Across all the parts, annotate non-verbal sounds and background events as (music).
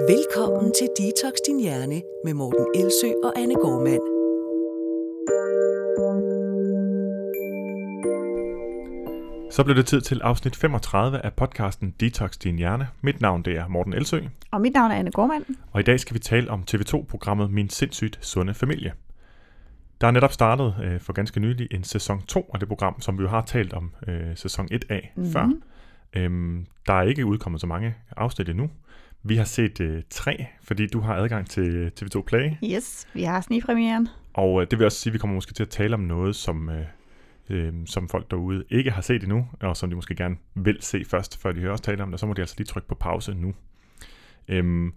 Velkommen til Detox Din Hjerne med Morten Elsø og Anne Gormand. Så blev det tid til afsnit 35 af podcasten Detox Din Hjerne. Mit navn det er Morten Elsø, Og mit navn er Anne Gormand. og i dag skal vi tale om TV2-programmet Min sindssygt sunde familie. Der er netop startet øh, for ganske nylig en sæson 2 af det program, som vi jo har talt om øh, sæson 1 af mm-hmm. før. Øhm, der er ikke udkommet så mange afsnit endnu. Vi har set øh, tre, fordi du har adgang til TV2 Play. Yes, vi har snigpremieren. Og øh, det vil også sige, at vi kommer måske til at tale om noget, som, øh, øh, som folk derude ikke har set endnu, og som de måske gerne vil se først, før de hører os tale om det. Så må de altså lige trykke på pause nu. Øhm,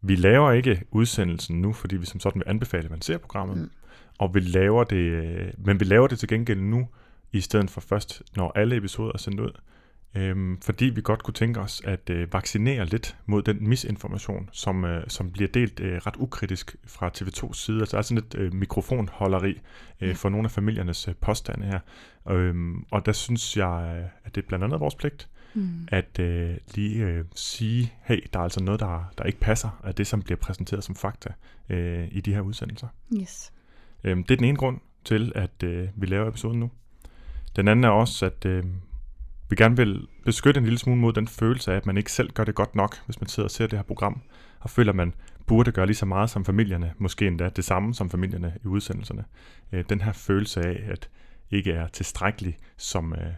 vi laver ikke udsendelsen nu, fordi vi som sådan vil anbefale, at man ser programmet. Mm. Og vi laver det, øh, men vi laver det til gengæld nu, i stedet for først, når alle episoder er sendt ud. Øhm, fordi vi godt kunne tænke os at øh, vaccinere lidt mod den misinformation, som, øh, som bliver delt øh, ret ukritisk fra TV2's side. Altså der er sådan et øh, mikrofonholderi øh, for nogle af familiernes øh, påstande her. Øhm, og der synes jeg, øh, at det er blandt andet vores pligt, mm. at øh, lige øh, sige, hey, der er altså noget, der, der ikke passer af det, som bliver præsenteret som fakta øh, i de her udsendelser. Yes. Øhm, det er den ene grund til, at øh, vi laver episoden nu. Den anden er også, at øh, vi gerne vil beskytte en lille smule mod den følelse af, at man ikke selv gør det godt nok, hvis man sidder og ser det her program, og føler, at man burde gøre lige så meget som familierne, måske endda det samme som familierne i udsendelserne. Øh, den her følelse af, at ikke er tilstrækkelig som, øh,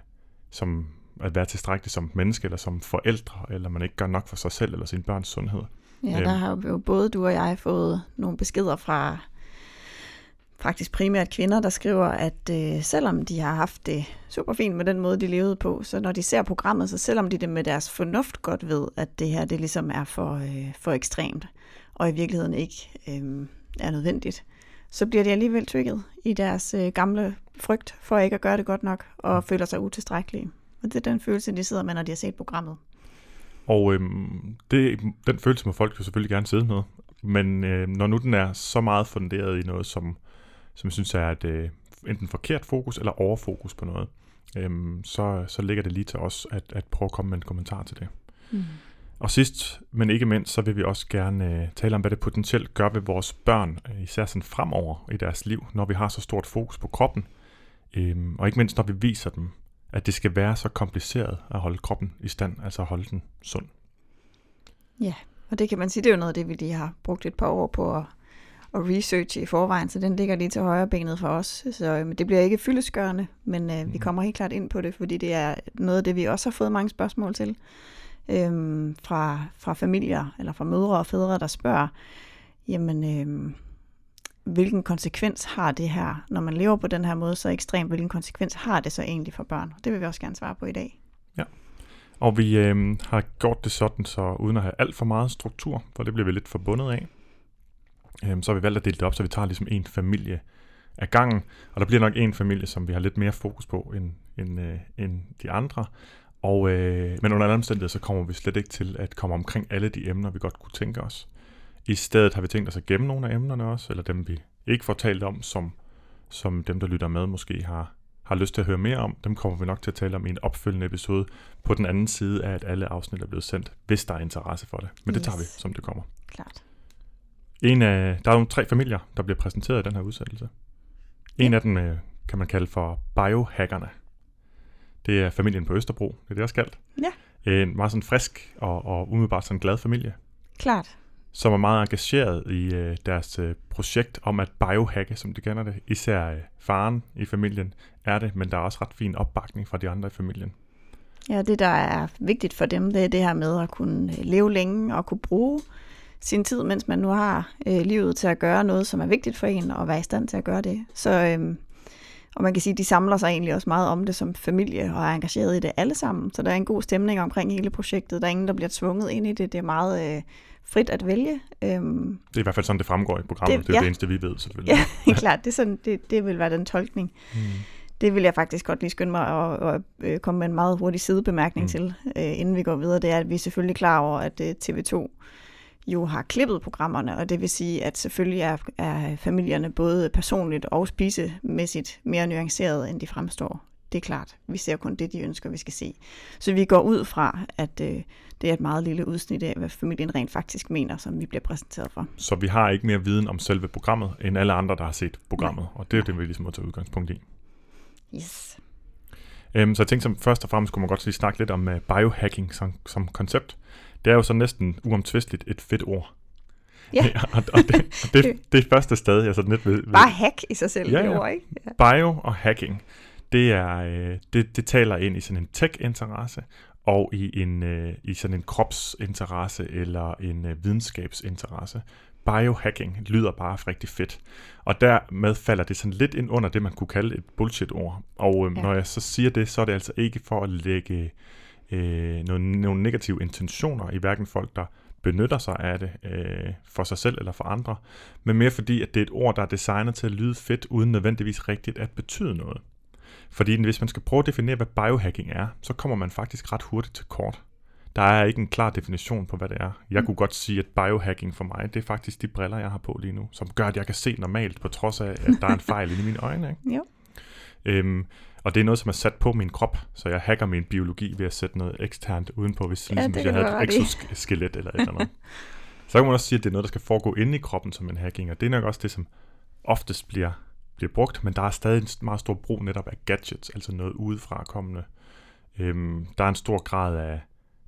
som at være tilstrækkelig som menneske, eller som forældre, eller man ikke gør nok for sig selv eller sin børns sundhed. Ja, Øhm. der har jo både du og jeg fået nogle beskeder fra faktisk primært kvinder, der skriver, at øh, selvom de har haft det super fint med den måde, de levede på, så når de ser programmet, så selvom de det med deres fornuft godt ved, at det her det ligesom er for, øh, for ekstremt, og i virkeligheden ikke øh, er nødvendigt, så bliver de alligevel trigget i deres øh, gamle frygt for ikke at gøre det godt nok, og føler sig utilstrækkelige. Og det er den følelse, de sidder med, når de har set programmet. Og øhm, det, den følelse må folk jo selvfølgelig gerne sidde med. Men øh, når nu den er så meget funderet i noget, som, som jeg synes er et øh, enten forkert fokus eller overfokus på noget, øhm, så, så ligger det lige til os at, at prøve at komme med en kommentar til det. Mm. Og sidst, men ikke mindst, så vil vi også gerne øh, tale om, hvad det potentielt gør ved vores børn, øh, især sådan fremover i deres liv, når vi har så stort fokus på kroppen. Øhm, og ikke mindst, når vi viser dem, at det skal være så kompliceret at holde kroppen i stand, altså at holde den sund. Ja, og det kan man sige, det er jo noget af det, vi lige har brugt et par år på at, at researche i forvejen, så den ligger lige til højre benet for os. Så øhm, det bliver ikke fyldeskørende, men øh, vi kommer helt klart ind på det, fordi det er noget af det, vi også har fået mange spørgsmål til øhm, fra, fra familier, eller fra mødre og fædre, der spørger, jamen, øhm, hvilken konsekvens har det her, når man lever på den her måde så ekstremt, hvilken konsekvens har det så egentlig for børn? Det vil vi også gerne svare på i dag. Og vi øh, har gjort det sådan, så uden at have alt for meget struktur, for det bliver vi lidt forbundet af, øh, så har vi valgt at dele det op, så vi tager ligesom en familie af gangen. Og der bliver nok en familie, som vi har lidt mere fokus på end, end, øh, end de andre. Og, øh, men under alle omstændigheder, så kommer vi slet ikke til at komme omkring alle de emner, vi godt kunne tænke os. I stedet har vi tænkt os at gemme nogle af emnerne også, eller dem vi ikke får talt om, som, som dem, der lytter med, måske har, har lyst til at høre mere om. Dem kommer vi nok til at tale om i en opfølgende episode på den anden side af, at alle afsnit er blevet sendt, hvis der er interesse for det. Men det tager vi, Yes. som det kommer. Klart. En af, der er nogle tre familier, der bliver præsenteret i den her udsendelse. En Ja. af dem øh, kan man kalde for biohackerne. Det er familien på Østerbro, det er det også kaldt. Ja. En meget sådan frisk og, og umiddelbart sådan glad familie, Klart. som er meget engageret i øh, deres øh, projekt om at biohacke, som de kender det. Især øh, faren i familien er det, men der er også ret fin opbakning fra de andre i familien. Ja, det der er vigtigt for dem, det er det her med at kunne øh, leve længe og kunne bruge sin tid, mens man nu har øh, livet til at gøre noget, som er vigtigt for en, og være i stand til at gøre det. Så, øh, og man kan sige, at de samler sig egentlig også meget om det som familie, og er engageret i det alle sammen. Så der er en god stemning omkring hele projektet. Der er ingen, der bliver tvunget ind i det. Det er meget øh, frit at vælge. Øhm, Det er i hvert fald sådan, det fremgår i programmet. Det- Det, er ja. det eneste, vi ved selvfølgelig. (laughs) ja, klart. Det, er sådan, det, det vil være den tolkning. Mm. Det vil jeg faktisk godt lige skynde mig at, at, at komme med en meget hurtig sidebemærkning mm. til, øh, inden vi går videre. Det er, at vi er selvfølgelig klar over, at øh, TV2 jo har klippet programmerne, og det vil sige, at selvfølgelig er, er familierne både personligt og spisemæssigt mere nuanceret, end de fremstår det er klart. Vi ser kun det, de ønsker, vi skal se. Så vi går ud fra, at øh, det er et meget lille udsnit af, hvad familien rent faktisk mener, som vi bliver præsenteret for. Så vi har ikke mere viden om selve programmet, end alle andre, der har set programmet. Nej. Og det er det, vi ligesom må tage udgangspunkt i. Yes. Øhm, så jeg tænkte, som først og fremmest kunne man godt lige snakke lidt om uh, biohacking som, som koncept. Det er jo så næsten uomtvisteligt et fedt ord. Ja. (laughs) og, og, det, og det, (laughs) det er første sted, jeg sådan lidt ved. ved. Bare hack i sig selv, Ja, det ja. ord, ikke? Ja. Bio og hacking, det, er, øh, det, det taler ind i sådan en tech-interesse, og i, en, øh, i sådan en kropsinteresse eller en øh, videnskabsinteresse. Biohacking lyder bare rigtig fedt. Og dermed falder det sådan lidt ind under det, man kunne kalde et bullshit-ord. Og øh, Ja. ja. når jeg så siger det, så er det altså ikke for at lægge øh, nogle, nogle negative intentioner i hverken folk, der benytter sig af det øh, for sig selv eller for andre, men mere fordi, at det er et ord, der er designet til at lyde fedt, uden nødvendigvis rigtigt at betyde noget. Fordi hvis man skal prøve at definere, hvad biohacking er, så kommer man faktisk ret hurtigt til kort. Der er ikke en klar definition på, hvad det er. Jeg kunne godt sige, at biohacking for mig, det er faktisk de briller, jeg har på lige nu, som gør, at jeg kan se normalt, på trods af, at der er en fejl i mine øjne. Ikke? (laughs) Jo. Øhm, og det er noget, som er sat på min krop, så jeg hacker min biologi ved at sætte noget eksternt udenpå, hvis, Ja, ligesom, det hvis jeg havde et exoskelet eller et eller andet. Så kan man også sige, at det er noget, der skal foregå inde i kroppen som en hacking, og det er nok også det, som oftest bliver, bliver brugt, men der er stadig en meget stor brug netop af gadgets, altså noget udefra kommende. Øhm, der er en stor grad af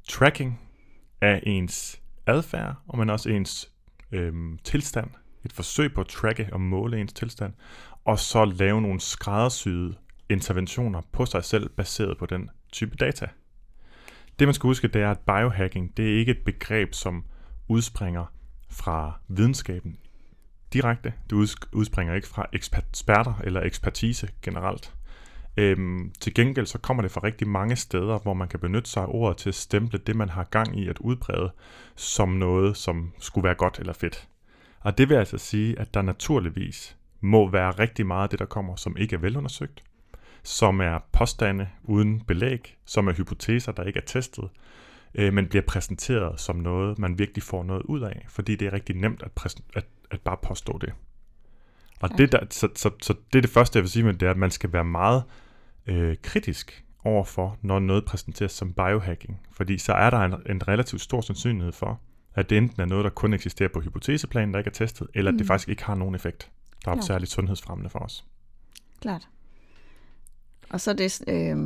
tracking af ens adfærd, og men også ens øhm, tilstand. Et forsøg på at tracke og måle ens tilstand, og så lave nogle skræddersyede interventioner på sig selv, baseret på den type data. Det man skal huske, det er, at biohacking, det er ikke et begreb, som udspringer fra videnskaben direkte. Det udspringer ikke fra eksperter eller ekspertise generelt. Øhm, til gengæld så kommer det fra rigtig mange steder, hvor man kan benytte sig af ordet til at stemple det, man har gang i at udbrede, som noget, som skulle være godt eller fedt. Og det vil altså sige, at der naturligvis må være rigtig meget af det, der kommer, som ikke er velundersøgt, som er påstande uden belæg, som er hypoteser, der ikke er testet, øh, men bliver præsenteret som noget, man virkelig får noget ud af, fordi det er rigtig nemt at, præsen- at, at bare påstå det. Og det, der, så, så, så det er det første, jeg vil sige med det, er, at man skal være meget øh, kritisk overfor, når noget præsenteres som biohacking. Fordi så er der en, en relativt stor sandsynlighed for, at det enten er noget, der kun eksisterer på hypoteseplan, der ikke er testet, eller at det Mm. faktisk ikke har nogen effekt, der er Klart. særligt sundhedsfremmende for os. Klart. Og så er det øh,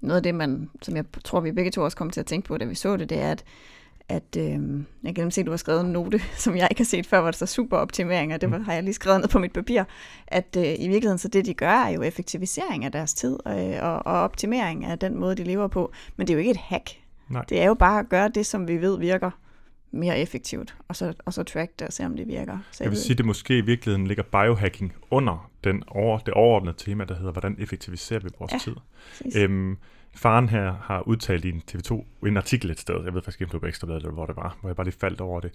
noget af det, man, som jeg tror, vi begge to også kom til at tænke på, da vi så det, det er, at, at øh, jeg kan se, at du har skrevet en note, (laughs) som jeg ikke har set før, hvor der står super optimering, og det var, har jeg lige skrevet ned på mit papir, at øh, i virkeligheden så det, de gør, er jo effektivisering af deres tid øh, og, og optimering af den måde, de lever på. Men det er jo ikke et hack. Nej. Det er jo bare at gøre det, som vi ved virker mere effektivt, og så, og så track det og se, om det virker. Så Jeg vil ved- sige, at det måske i virkeligheden ligger biohacking under den over, det overordnede tema, der hedder, hvordan effektiviserer vi vores Ja, tid. præcis. Øhm, faren her har udtalt i en TV2, en artikel et sted, jeg ved faktisk ikke, om det var Ekstrabladet, eller hvor det var, hvor jeg bare lige faldt over det,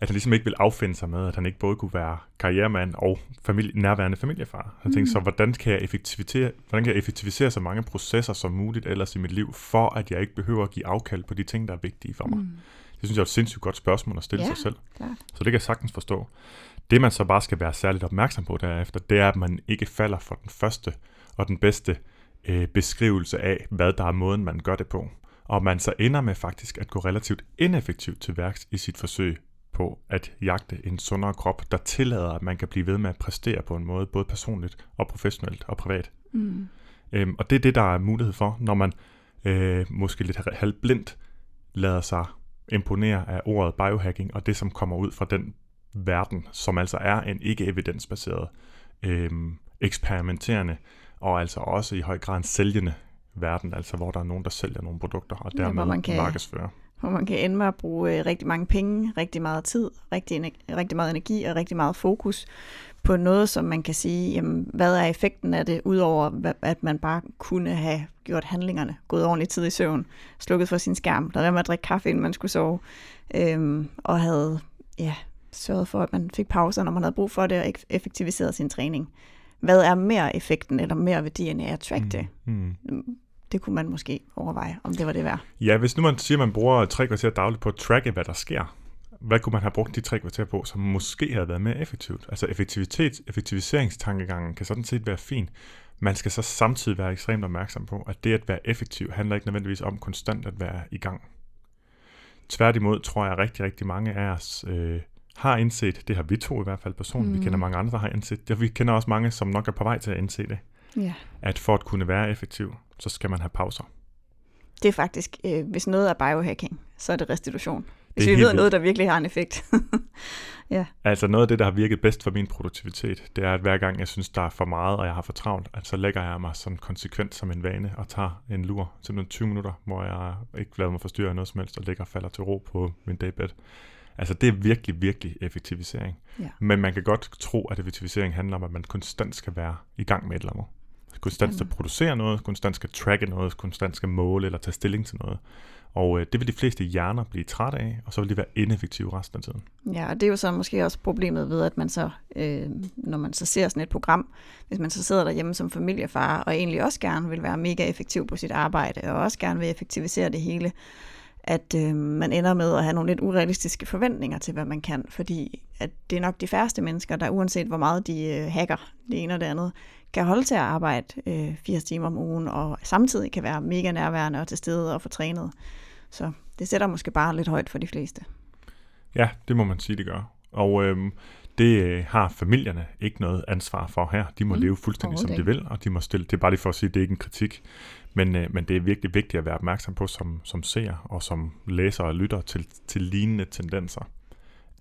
at han ligesom ikke vil affinde sig med, at han ikke både kunne være karrieremand og familie, nærværende familiefar. Han tænkte Mm. så, hvordan kan, jeg effektivisere, hvordan kan jeg effektivisere så mange processer som muligt ellers i mit liv, for at jeg ikke behøver at give afkald på de ting, der er vigtige for mig. Mm, Det synes jeg er et sindssygt godt spørgsmål at stille Ja. sig selv. klart. Så det kan jeg sagtens forstå. Det man så bare skal være særligt opmærksom på derefter, det er, at man ikke falder for den første og den bedste øh, beskrivelse af, hvad der er måden, man gør det på. Og man så ender med faktisk at gå relativt ineffektivt til værks i sit forsøg på at jagte en sundere krop, der tillader, at man kan blive ved med at præstere på en måde, både personligt og professionelt og privat. Mm. Øhm, og det er det, der er mulighed for, når man øh, måske lidt halvblindt lader sig imponere af ordet biohacking, og det, som kommer ud fra den verden, som altså er en ikke-evidensbaseret, øh, eksperimenterende, og altså også i høj grad en sælgende verden, altså hvor der er nogen, der sælger nogle produkter, og Ja, dermed man kan- markedsfører. Hvor man kan ende med at bruge øh, rigtig mange penge, rigtig meget tid, rigtig, ener- rigtig meget energi og rigtig meget fokus på noget, som man kan sige, jamen, hvad er effekten af det, udover at man bare kunne have gjort handlingerne, gået ordentligt tid i søvn, slukket for sin skærm, der med at drikke kaffe, inden man skulle sove, øhm, og havde ja, sørget for, at man fik pauser, når man havde brug for det, og ek- effektiviseret sin træning. Hvad er mere effekten eller mere værdien af at track det? Mm. Det kunne man måske overveje, om det var det værd. Ja, hvis nu man siger, at man bruger tre kvarter dagligt på at tracke, hvad der sker, hvad kunne man have brugt de tre kvarter på, som måske havde været mere effektivt? Altså effektivitet, effektiviseringstankegangen kan sådan set være fin. Man skal så samtidig være ekstremt opmærksom på, at det at være effektiv handler ikke nødvendigvis om konstant at være i gang. Tværtimod tror jeg, at rigtig, rigtig mange af os øh, har indset, det har vi to i hvert fald personligt, mm. vi kender mange andre, der har indset det, og vi kender også mange, som nok er på vej til at indse det, Ja. at for at kunne være effektiv, så skal man have pauser. Det er faktisk, øh, hvis noget er biohacking, så er det restitution. Hvis Det er vi ved noget, der virkelig har en effekt. (laughs) Altså noget af det, der har virket bedst for min produktivitet, det er, at hver gang jeg synes, der er for meget, og jeg har for travlt, at så lægger jeg mig sådan konsekvent som en vane og tager en lur, simpelthen 20 minutter, hvor jeg ikke lader mig forstyrre af noget som helst, og ligger og falder til ro på min daybed. Altså det er virkelig, virkelig effektivisering. Ja. Men man kan godt tro, at effektivisering handler om, at man konstant skal være i gang med et eller andet. Konstant skal producere noget, konstant skal tracke noget, konstant skal måle eller tage stilling til noget. Og øh, det vil de fleste hjerner blive træt af, og så vil de være ineffektive resten af tiden. Ja, og det er jo så måske også problemet ved, at man så, øh, når man så ser sådan et program, hvis man så sidder derhjemme som familiefar, og egentlig også gerne vil være mega effektiv på sit arbejde, og også gerne vil effektivisere det hele, at øh, man ender med at have nogle lidt urealistiske forventninger til, hvad man kan, fordi at det er nok de færreste mennesker, der uanset hvor meget de øh, hacker det ene og det andet, kan holde til at arbejde øh, 80 timer om ugen, og samtidig kan være mega nærværende og til stede og få trænet. Så det sætter måske bare lidt højt for de fleste. Ja, det må man sige, det gør. Og øhm, det øh, har familierne ikke noget ansvar for her. De må Mm, leve fuldstændig som de vil, og de må stille. Det er bare lige for at sige, at det er ikke en kritik. Men, øh, men det er virkelig vigtigt at være opmærksom på som, som seer og som læser og lytter til, til lignende tendenser.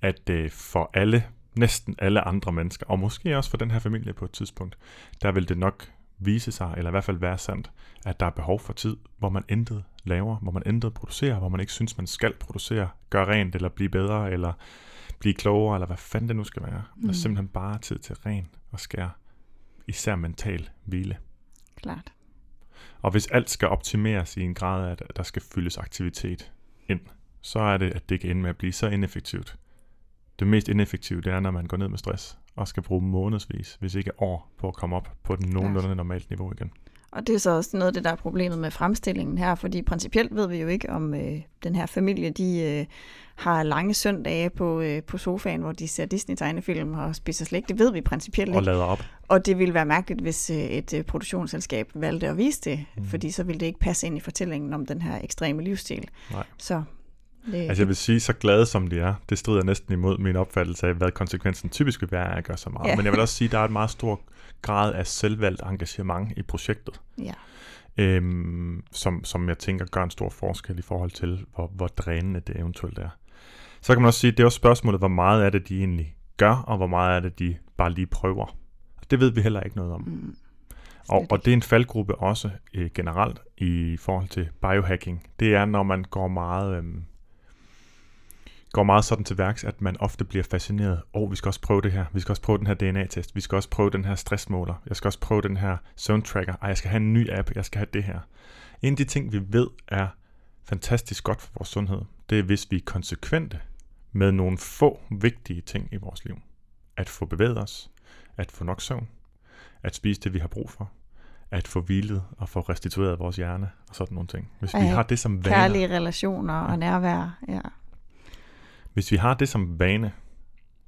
At øh, for alle, næsten alle andre mennesker, og måske også for den her familie på et tidspunkt, der vil det nok vise sig, eller i hvert fald være sandt, at der er behov for tid, hvor man intet laver, hvor man intet producerer, hvor man ikke synes, man skal producere, gøre rent, eller blive bedre, eller blive klogere, eller hvad fanden det nu skal være. Mm. Der er Mm. simpelthen bare tid til ren og skær, især mental hvile. Klart. Og hvis alt skal optimeres i en grad, at der skal fyldes aktivitet ind, så er det, at det kan ende med at blive så ineffektivt. Det mest ineffektive, det er, når man går ned med stress og skal bruge månedsvis, hvis ikke år, på at komme op på den nogenlunde normalt niveau igen. Og det er så også noget af det, der er problemet med fremstillingen her, fordi principielt ved vi jo ikke, om øh, den her familie, de øh, har lange søndage på, øh, på sofaen, hvor de ser Disney-tegnefilm og spiser slik. Det ved vi principielt Og ikke. lader op. Og det ville være mærkeligt, hvis øh, et øh, produktionsselskab valgte at vise det, Mm. fordi så ville det ikke passe ind i fortællingen om den her ekstreme livsstil. Nej. Så det, Altså jeg vil sige, så glade som de er, det strider næsten imod min opfattelse af, hvad konsekvensen typisk vil være af at gøre så meget. Ja. Men jeg vil også sige, at der er et meget stor grad af selvvalgt engagement i projektet, ja. øhm, som, som jeg tænker gør en stor forskel i forhold til, hvor, hvor drænende det eventuelt er. Så kan man også sige, at det er også spørgsmålet, hvor meget er det, de egentlig gør, og hvor meget er det, de bare lige prøver. Det ved vi heller ikke noget om. Mm. Og, og det er en faldgruppe også øh, generelt i forhold til biohacking. Det er, når man går meget, øhm, går meget sådan til værks, at man ofte bliver fascineret. Åh, oh, vi skal også prøve det her. Vi skal også prøve den her DNA-test. Vi skal også prøve den her stressmåler. Jeg skal også prøve den her zone tracker. Ej, jeg skal have en ny app. Jeg skal have det her. En af de ting, vi ved er fantastisk godt for vores sundhed, det er, hvis vi er konsekvente med nogle få vigtige ting i vores liv. At få bevæget os, at få nok søvn, at spise det, vi har brug for, at få hvilet og få restitueret vores hjerne og sådan nogle ting. Hvis vi Ja, har det som vane, Kærlige relationer og nærvær. Ja. Hvis vi har det som vane,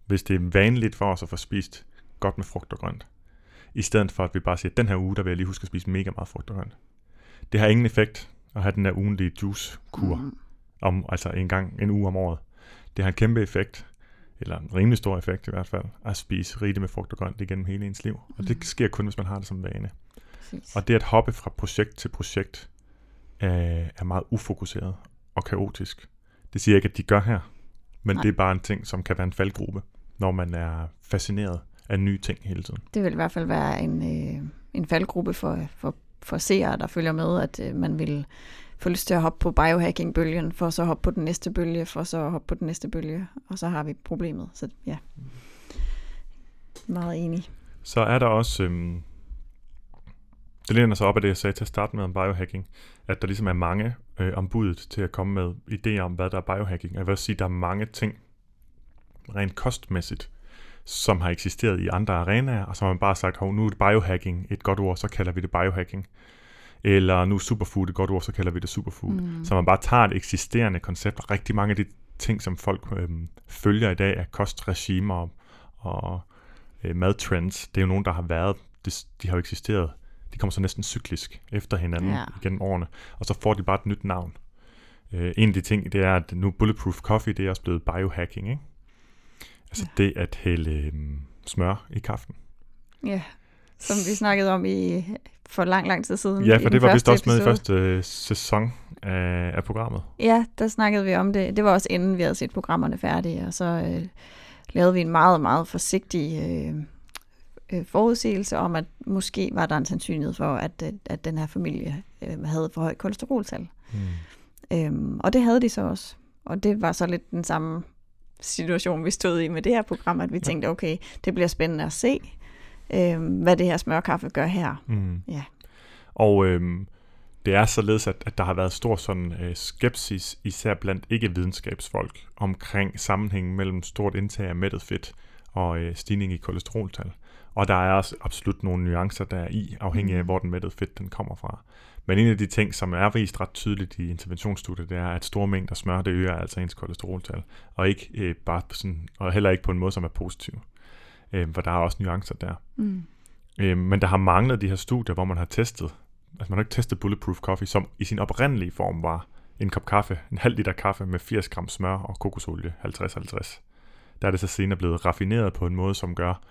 hvis det er vanligt for os at få spist godt med frugt og grønt, i stedet for at vi bare siger, den her uge, der vil jeg lige huske at spise mega meget frugt og grønt. Det har ingen effekt at have den her ugenlige juice-kur, mm. Om, altså en gang, en uge om året. Det har en kæmpe effekt, eller en rimelig stor effekt i hvert fald, at spise rigeligt med frugt og grønt igennem hele ens liv. Og det Mm. sker kun, hvis man har det som vane. Præcis. Og det at hoppe fra projekt til projekt øh, er meget ufokuseret og kaotisk. Det siger jeg ikke, at de gør her, men Nej. Det er bare en ting, som kan være en faldgruppe, når man er fascineret af nye ting hele tiden. Det vil i hvert fald være en, øh, en faldgruppe for, for, for seere, der følger med, at øh, man vil få lyst til at hoppe på biohacking-bølgen, for så at hoppe på den næste bølge, for så at hoppe på den næste bølge, og så har vi problemet. Så ja, meget enig. Så er der også, øhm, det læner sig op af det, jeg sagde til at starte med om biohacking, at der ligesom er mange øh, om budet til at komme med idéer om, hvad der er biohacking. Jeg vil også sige, at der er mange ting, rent kostmæssigt, som har eksisteret i andre arenaer, og har man bare sagt, hov, nu er det biohacking et godt ord, så kalder vi det biohacking. Eller nu er superfood et godt ord, så kalder vi det superfood. Mm. Så man bare tager et eksisterende koncept, og rigtig mange af de ting, som folk øh, følger i dag af kostregimer og øh, madtrends, det er jo nogen, der har været, det, de har jo eksisteret, de kommer så næsten cyklisk efter hinanden Ja. gennem årene, og så får de bare et nyt navn. Øh, en af de ting, det er, at nu Bulletproof Coffee, det er også blevet biohacking, ikke? Altså Ja. det at hælde øh, smør i kaffen. Ja, som vi snakkede om i for lang, lang tid siden. Ja, for det var vist også med i første øh, sæson af, af programmet. Ja, der snakkede vi om det. Det var også inden vi havde set programmerne færdige, og så øh, lavede vi en meget, meget forsigtig øh, øh, forudsigelse om, at måske var der en sandsynlighed for, at, øh, at den her familie øh, havde for højt kolesteroltal. Mm. Øhm, og det havde de så også. Og det var så lidt den samme situation, vi stod i med det her program, at vi tænkte, okay, det bliver spændende at se, øhm, hvad det her smørkaffe gør her. Mm. Ja. Og øhm, det er således, at, at der har været stor sådan øh, skepsis, især blandt ikke-videnskabsfolk, omkring sammenhængen mellem stort indtag af mættet fedt og øh, stigning i kolesteroltal. Og der er også absolut nogle nuancer der er i, afhængig af, Mm. hvor den mættede fedt den kommer fra. Men en af de ting, som er vist ret tydeligt i interventionsstudiet, det er, at store mængder smør, det øger altså ens kolesteroltal. Og, ikke, øh, bare sådan, og heller ikke på en måde, som er positiv. Øh, for der er også nuancer der. Mm. Øh, men der har manglet de her studier, hvor man har testet, altså man har ikke testet Bulletproof Coffee, som i sin oprindelige form var en kop kaffe, en halv liter kaffe med 80 gram smør og kokosolie, 50-50. Der er det så senere blevet raffineret på en måde, som gør,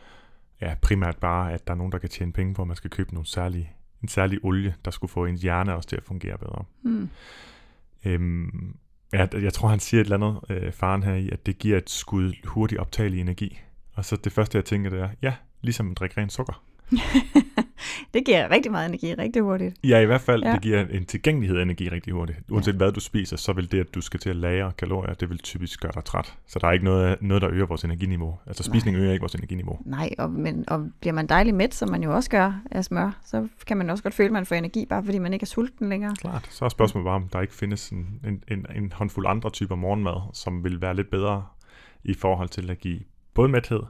ja, primært bare, at der er nogen, der kan tjene penge på, at man skal købe nogle særlige, en særlig olie, der skulle få ens hjerne også til at fungere bedre. Mm. Øhm, ja, jeg tror, han siger et eller andet, øh, faren her i, at det giver et skud hurtigt optagelig energi. Og så det første, jeg tænker, det er, ja, ligesom at drikke ren sukker. (laughs) det giver rigtig meget energi rigtig hurtigt. Ja, i hvert fald, ja. Det giver en tilgængelighed af energi rigtig hurtigt. Uanset ja. hvad du spiser, så vil det, at du skal til at lagre kalorier, det vil typisk gøre dig træt. Så der er ikke noget, noget der øger vores energiniveau. Altså spisning øger ikke vores energiniveau. Nej, og, men, og bliver man dejlig mæt, som man jo også gør af smør, så kan man også godt føle, at man får energi, bare fordi man ikke er sulten længere. Klart. Så er spørgsmålet bare, om der ikke findes en, en, en, en håndfuld andre typer morgenmad, som vil være lidt bedre i forhold til at give både mæthed,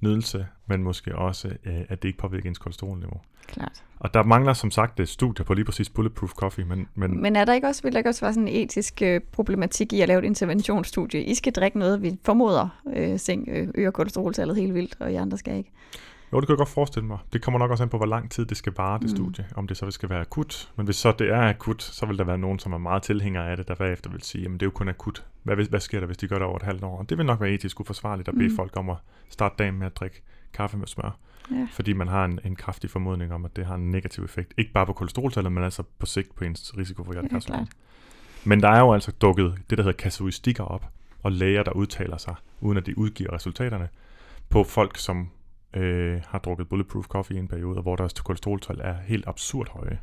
nydelse, men måske også, øh, at det ikke påvirker ens kolesterolniveau. Klart. Og der mangler som sagt et studie på lige præcis Bulletproof Coffee, men, men Men er der ikke også, vil der ikke også være sådan en etisk øh, problematik i at lave et interventionsstudie? I skal drikke noget, vi formoder øh, seng, øh, øger kolesteroltallet helt vildt, og I andre skal ikke. Jo, det kan jeg godt forestille mig. Det kommer nok også an på, hvor lang tid det skal vare, det Mm. studie. Om det så skal være akut. Men hvis så det er akut, så vil der være nogen, som er meget tilhængere af det, der bagefter vil sige, jamen det er jo kun akut. Hvad, hvis- hvad sker der, hvis de gør det over et halvt år? Og det vil nok være etisk uforsvarligt at bede Mm. folk om at starte dagen med at drikke kaffe med smør. Ja. Fordi man har en, en kraftig formodning om, at det har en negativ effekt. Ikke bare på kolesteroltallet, men altså på sigt på ens risiko for klart. Men der er jo altså dukket det, der hedder kasuistikker op, og læger, der udtaler sig, uden at de udgiver resultaterne, på folk, som øh, har drukket Bulletproof Coffee i en periode, hvor deres kolesteroltal er helt absurd høje.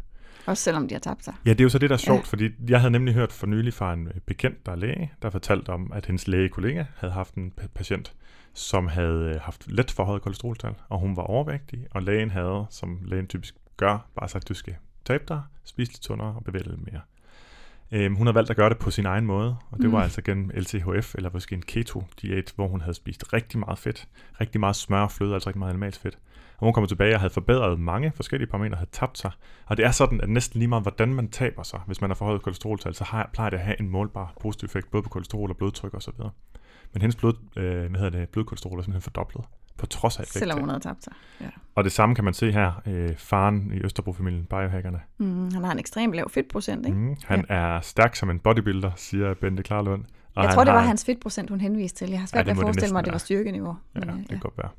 Også selvom de har tabt sig. Ja, det er jo så det, der er sjovt, Ja. fordi jeg havde nemlig hørt for nylig fra en øh, bekendt, der er læge, der fortalte om, at hendes lægekollega havde haft en pa- patient, som havde øh, haft let forhøjet kolesteroltal, og hun var overvægtig, og lægen havde, som lægen typisk gør, bare sagt, du skal tabe dig, spise lidt sundere og bevæge lidt mere. Øhm, hun har valgt at gøre det på sin egen måde, og det Mm. var altså gennem LCHF, eller måske en keto-diæt, hvor hun havde spist rigtig meget fedt, rigtig meget smør og fløde, altså rigtig meget animalsk fedt. Og hun kom tilbage og havde forbedret mange forskellige parametre, havde tabt sig. Og det er sådan, at næsten lige meget, hvordan man taber sig, hvis man har forhøjet kolesteroltal, så har, plejer det at have en målbar positiv effekt, både på kolesterol og blodtryk osv. Men hendes blod, øh, hvad hedder det, blodkolesterol er simpelthen fordoblet, på trods af effekt. Selvom hun havde tabt sig. Ja. Og det samme kan man se her, øh, faren i Østerbro-familien, biohackerne. Mm, han har en ekstremt lav fedtprocent, ikke? Mm, han ja. er stærk som en bodybuilder, siger Bente Klarlund. Og Jeg tror, det var har- hans fedtprocent, hun henviste til. Jeg har Ja, svært det ved at forestille næsten mig, at det var styrkeniveau. Ja, Men, øh, det kan godt være.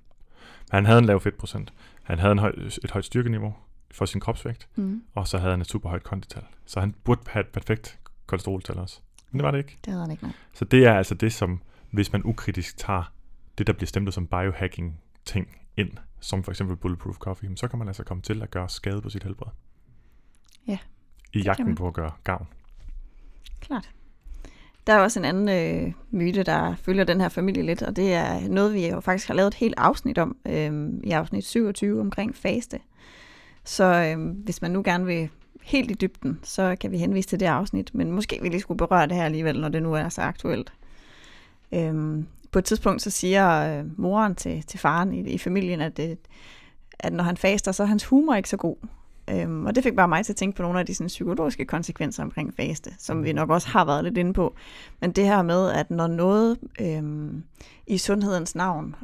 Han havde en lav fedtprocent. Han havde en høj, et højt styrkeniveau for sin kropsvægt, Mm, og så havde han et super højt kondital. Så han burde have et perfekt kolesteroltal også. Men det var det ikke. det havde han ikke, nej. Så det er altså det, som hvis man ukritisk tager det, der bliver stemplet som biohacking ting ind, som for eksempel Bulletproof Coffee, så kan man altså komme til at gøre skade på sit helbred. Ja, I jagten på at gøre gavn. Klart. Der er også en anden øh, myte, der følger den her familie lidt, og det er noget, vi jo faktisk har lavet et helt afsnit om, øh, i afsnit 27 omkring faste. Så øh, hvis man nu gerne vil helt i dybden, så kan vi henvise til det afsnit, men måske vi lige skulle berøre det her alligevel, når det nu er så aktuelt. Øh, på et tidspunkt så siger øh, moren til, til faren i, i familien, at, det, at når han faster, så er hans humor ikke så god. Øhm, og det fik bare mig til at tænke på nogle af de sådan, psykologiske konsekvenser omkring faste, som vi nok også har været lidt inde på. Men det her med, at når noget øhm, i sundhedens navn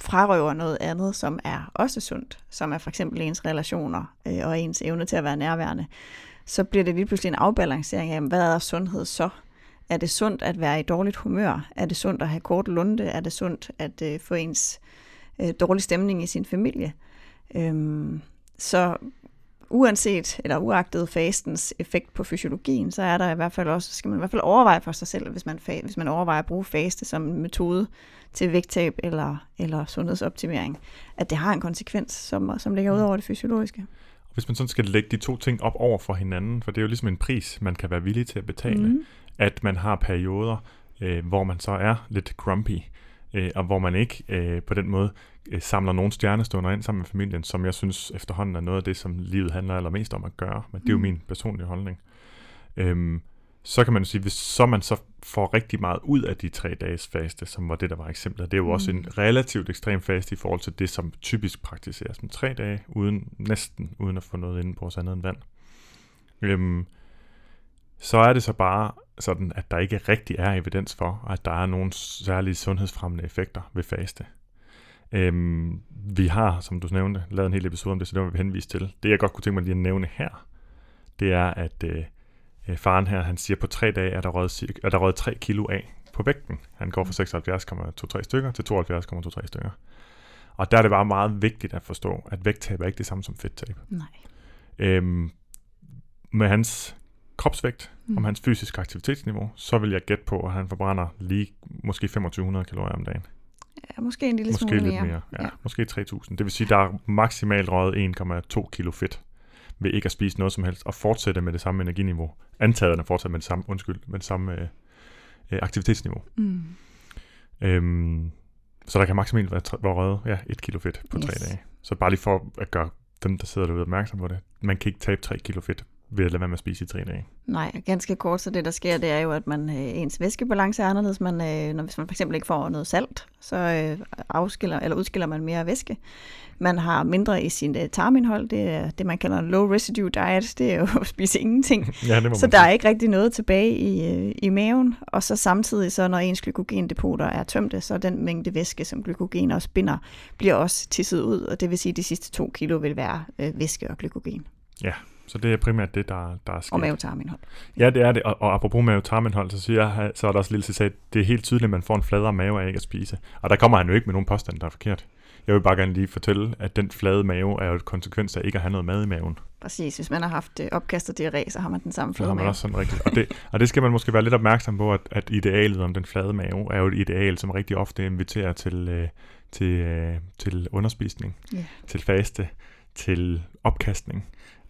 frarøver noget andet, som er også sundt, som er for eksempel ens relationer øh, og ens evne til at være nærværende, så bliver det lige pludselig en afbalancering af, hvad er sundhed så? Er det sundt at være i dårligt humør? Er det sundt at have kort lunde? Er det sundt at øh, få ens øh, dårlig stemning i sin familie? Øhm, så uanset eller uagtet fastens effekt på fysiologien, så er der i hvert fald også, skal man i hvert fald overveje for sig selv, hvis man, hvis man overvejer at bruge faste som en metode til vægttab eller, eller sundhedsoptimering, at det har en konsekvens, som, som ligger ud over det fysiologiske. Hvis man sådan skal lægge de to ting op over for hinanden, for det er jo ligesom en pris, man kan være villig til at betale, mm. At man har perioder, øh, hvor man så er lidt grumpy, øh, og hvor man ikke øh, på den måde øh, samler nogle stjernestunder ind sammen med familien, som jeg synes efterhånden er noget af det, som livet handler allermest om at gøre. Men det er jo mm. min personlige holdning. Øhm, så kan man sige, hvis så man så får rigtig meget ud af de tre dages faste, som var det, der var eksemplet, det er jo mm. også en mm. relativt ekstrem faste i forhold til det, som typisk praktiseres med tre dage, uden, næsten uden at få noget inde på os andet end vand. Øhm, så er det så bare sådan, at der ikke rigtig er evidens for, at der er nogle særlige sundhedsfremmende effekter ved faste. Øhm, vi har, som du nævnte, lavet en hel episode om det, så det vil vi henvise til. Det jeg godt kunne tænke mig lige at nævne her, det er, at øh, øh faren her, han siger, at på tre dage er der røget, er der røget 3 kilo af på vægten. Han går fra 76,23 stykker til 72,23 stykker. Og der er det bare meget vigtigt at forstå, at vægttab er ikke det samme som fedttab. Nej. Øhm, med hans kropsvægt, mm. om hans fysiske aktivitetsniveau, så vil jeg gætte på, at han forbrænder lige måske 2500 kalorier om dagen. Ja, måske en lille måske smule lidt mere. mere. Ja, ja. Måske 3000. Det vil sige, at der er maksimalt røget 1,2 kilo fedt ved ikke at spise noget som helst, og fortsætte med det samme energiniveau. Antaget at fortsætte med det samme, undskyld, med det samme øh, øh, aktivitetsniveau. Mm. Øhm, så der kan maksimalt være, være røget ja, 1 kilo fedt på yes. tre dage. Så bare lige for at gøre dem, der sidder derude opmærksom på det. Man kan ikke tabe 3 kilo fedt ved at lade være med at spise i tre dage. Nej, ganske kort, så det der sker, det er jo, at man øh, ens væskebalance er anderledes. Man, øh, når, hvis man fx ikke får noget salt, så øh, afskiller, eller udskiller man mere væske. Man har mindre i sin øh, tarmindhold, det er det, man kalder en low residue diet, det er jo at spise ingenting. (laughs) ja, det så der er ikke rigtig noget tilbage i, øh, i maven, og så samtidig, så når ens glykogendepoter er tømte, så den mængde væske, som glykogen også binder, bliver også tisset ud, og det vil sige, at de sidste to kilo vil være øh, væske og glykogen. Ja, så det er primært det, der, der er sket. Og mavetarmindhold. Ja, det er det. Og, og apropos mavetarmindhold, så, siger jeg, så er der også et lille citat, det er helt tydeligt, at man får en fladere mave af ikke at spise. Og der kommer han jo ikke med nogen påstand, der er forkert. Jeg vil bare gerne lige fortælle, at den flade mave er jo et konsekvens af ikke at have noget mad i maven. Præcis. Hvis man har haft øh, opkastet diarré, så har man den samme flade mave. Har man også sådan rigtigt. Og det, og det skal man måske være lidt opmærksom på, at, at idealet om den flade mave er jo et ideal, som rigtig ofte inviterer til, øh, til, øh, til underspisning, yeah. til faste, til opkastning.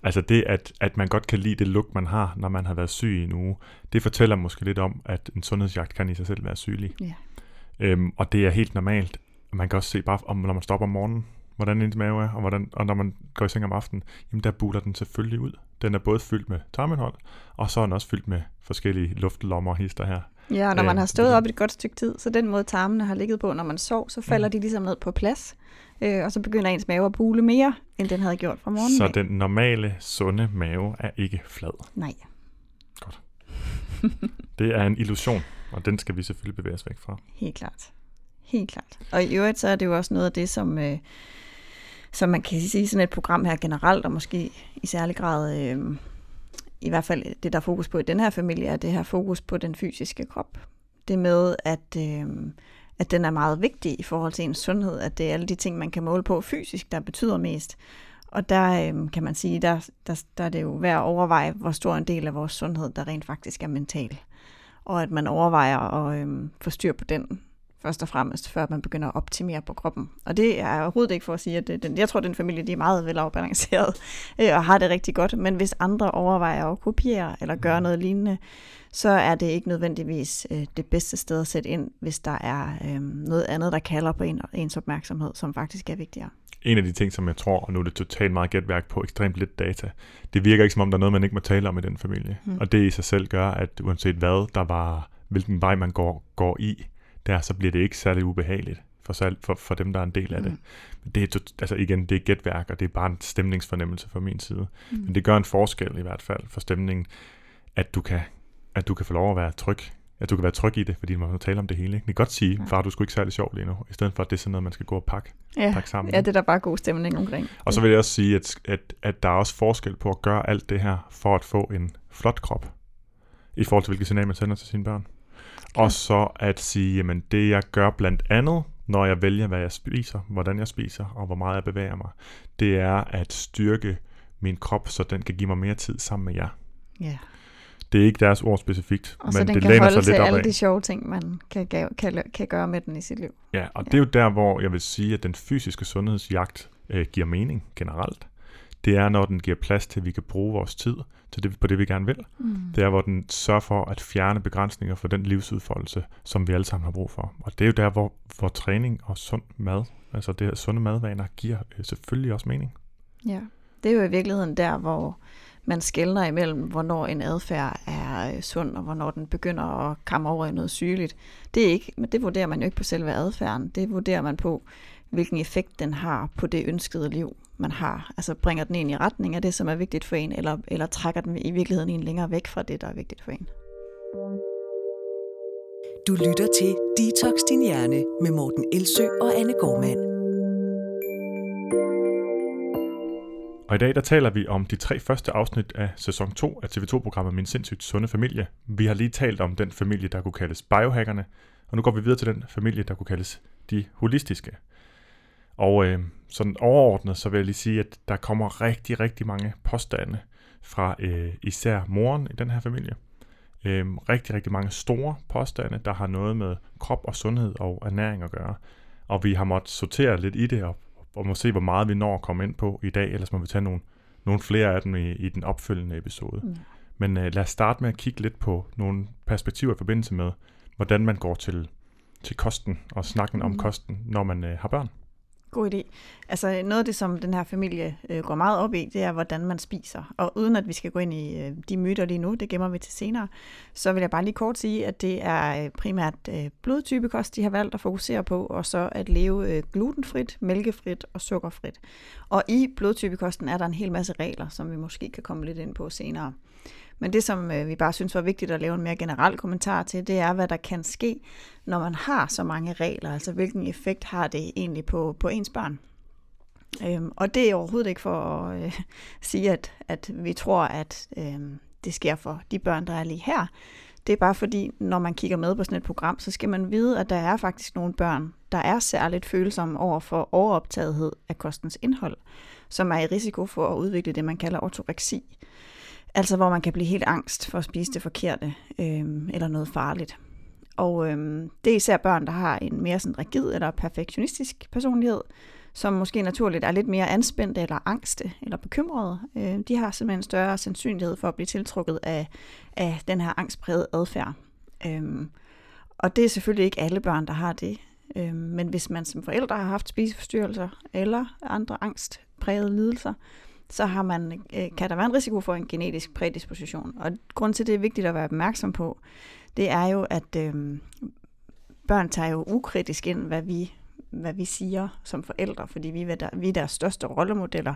Altså det, at, at man godt kan lide det look, man har, når man har været syg i en uge, det fortæller måske lidt om, at en sundhedsjagt kan i sig selv være sygelig. Ja. Øhm, og det er helt normalt. Man kan også se bare, om, når man stopper om morgenen, hvordan ens mave er, og, hvordan, og når man går i seng om aftenen, jamen der buler den selvfølgelig ud. Den er både fyldt med tarmindhold, og så er den også fyldt med forskellige luftlommer og hister her. Ja, og når man har stået op et godt stykke tid, så den måde tarmene har ligget på, når man sov, så falder mm. de ligesom ned på plads øh, og så begynder ens mave at bule mere, end den havde gjort fra morgenen. Så den normale, sunde mave er ikke flad? Nej. Godt. det er en illusion, og den skal vi selvfølgelig bevæge os væk fra. Helt klart. Helt klart. Og i øvrigt så er det jo også noget af det, som, øh, som man kan sige sådan et program her generelt, og måske i særlig grad, øh, i hvert fald det, der er fokus på i den her familie, er det her fokus på den fysiske krop. Det med, at... Øh, at den er meget vigtig i forhold til ens sundhed, at det er alle de ting, man kan måle på fysisk, der betyder mest. Og der øhm, kan man sige, der, der, der er det jo værd at overveje, hvor stor en del af vores sundhed, der rent faktisk er mental. Og at man overvejer at øhm, få styr på den først og fremmest, før man begynder at optimere på kroppen. Og det er overhovedet ikke for at sige, at det, den, jeg tror, at den familie de er meget velafbalanceret (laughs) øh, og har det rigtig godt. Men hvis andre overvejer at kopiere eller gøre noget lignende, så er det ikke nødvendigvis øh, det bedste sted at sætte ind, hvis der er øh, noget andet, der kalder på en, ens opmærksomhed, som faktisk er vigtigere. En af de ting, som jeg tror, og nu er det totalt meget gætværk på ekstremt lidt data, det virker ikke som om, der er noget, man ikke må tale om i den familie. Hmm. Og det i sig selv gør, at uanset hvad, der var, hvilken vej man går, går i, der så bliver det ikke særlig ubehageligt. for, for, for dem, der er en del af det. Mm. Det er, tot- altså igen, det er gætværk, og det er bare en stemningsfornemmelse fra min side. Mm. Men det gør en forskel i hvert fald for stemningen, at du kan, at du kan få lov at være tryg. At du kan være tryg i det, fordi man må tale om det hele. Ikke? Det kan godt sige, far, du sgu ikke særlig sjov lige nu, i stedet for, at det er sådan noget, man skal gå og pakke. Ja, pakke sammen, ja, det er der bare god stemning omkring. Og så vil jeg også sige, at, at, at der er også forskel på at gøre alt det her, for at få en flot krop, i forhold til hvilket signal man sender til sine børn. Og så at sige, jamen det jeg gør blandt andet, når jeg vælger, hvad jeg spiser, hvordan jeg spiser, og hvor meget jeg bevæger mig, det er at styrke min krop, så den kan give mig mere tid sammen med jer. Ja. Det er ikke deres ord specifikt, Og så men den det kan læner holde sig til lidt op alle af. de sjove ting, man kan, kan, kan gøre med den i sit liv. Ja, og det er jo der, hvor jeg vil sige, at den fysiske sundhedsjagt øh, giver mening generelt. Det er, når den giver plads til, at vi kan bruge vores tid til det, på det, vi gerne vil. Mm. Det er, hvor den sørger for at fjerne begrænsninger for den livsudfoldelse, som vi alle sammen har brug for. Og det er jo der, hvor, hvor træning og sund mad, altså det her sunde madvaner, giver øh, selvfølgelig også mening. Ja, det er jo i virkeligheden der, hvor man skældner imellem, hvornår en adfærd er øh, sund, og hvornår den begynder at komme over i noget sygeligt. Det, er ikke, men det vurderer man jo ikke på selve adfærden. Det vurderer man på, hvilken effekt den har på det ønskede liv, man har. Altså bringer den en i retning af det, som er vigtigt for en, eller, eller trækker den i virkeligheden en længere væk fra det, der er vigtigt for en. Du lytter til Detox Din Hjerne med Morten Elsø og Anne Gormand. Og i dag der taler vi om de tre første afsnit af sæson 2 af TV2-programmet Min sindssygt sunde familie. Vi har lige talt om den familie, der kunne kaldes biohackerne, og nu går vi videre til den familie, der kunne kaldes de holistiske. Og øh, sådan overordnet, så vil jeg lige sige, at der kommer rigtig, rigtig mange påstande fra øh, især moren i den her familie. Øh, rigtig, rigtig mange store påstande, der har noget med krop og sundhed og ernæring at gøre. Og vi har måttet sortere lidt i det og og må se, hvor meget vi når at komme ind på i dag, ellers må vi tage nogle, nogle flere af dem i, i den opfølgende episode. Mm. Men øh, lad os starte med at kigge lidt på nogle perspektiver i forbindelse med, hvordan man går til, til kosten og snakken om Mm. kosten, når man øh, har børn. God idé. Altså noget af det, som den her familie øh, går meget op i, det er, hvordan man spiser. Og uden at vi skal gå ind i øh, de myter lige nu, det gemmer vi til senere, så vil jeg bare lige kort sige, at det er øh, primært øh, blodtypekost, de har valgt at fokusere på, og så at leve øh, glutenfrit, mælkefrit og sukkerfrit. Og i blodtypekosten er der en hel masse regler, som vi måske kan komme lidt ind på senere. Men det, som øh, vi bare synes var vigtigt at lave en mere generel kommentar til, det er, hvad der kan ske, når man har så mange regler. Altså, hvilken effekt har det egentlig på, på ens barn? Øhm, og det er overhovedet ikke for at øh, (laughs) sige, at, at vi tror, at øh, det sker for de børn, der er lige her. Det er bare fordi, når man kigger med på sådan et program, så skal man vide, at der er faktisk nogle børn, der er særligt følsomme over for overoptagethed af kostens indhold, som er i risiko for at udvikle det, man kalder ortoreksi. Altså hvor man kan blive helt angst for at spise det forkerte øh, eller noget farligt. Og øh, det er især børn, der har en mere sådan rigid eller perfektionistisk personlighed, som måske naturligt er lidt mere anspændte eller angste eller bekymrede. Øh, de har simpelthen større sandsynlighed for at blive tiltrukket af, af den her angstprægede adfærd. Øh, og det er selvfølgelig ikke alle børn, der har det. Øh, men hvis man som forældre har haft spiseforstyrrelser eller andre angstprægede lidelser, så har man, øh, kan der være en risiko for en genetisk prædisposition. Og grund til, det er vigtigt at være opmærksom på, det er jo, at øh, børn tager jo ukritisk ind, hvad vi, hvad vi siger som forældre, fordi vi er, der, vi er deres største rollemodeller,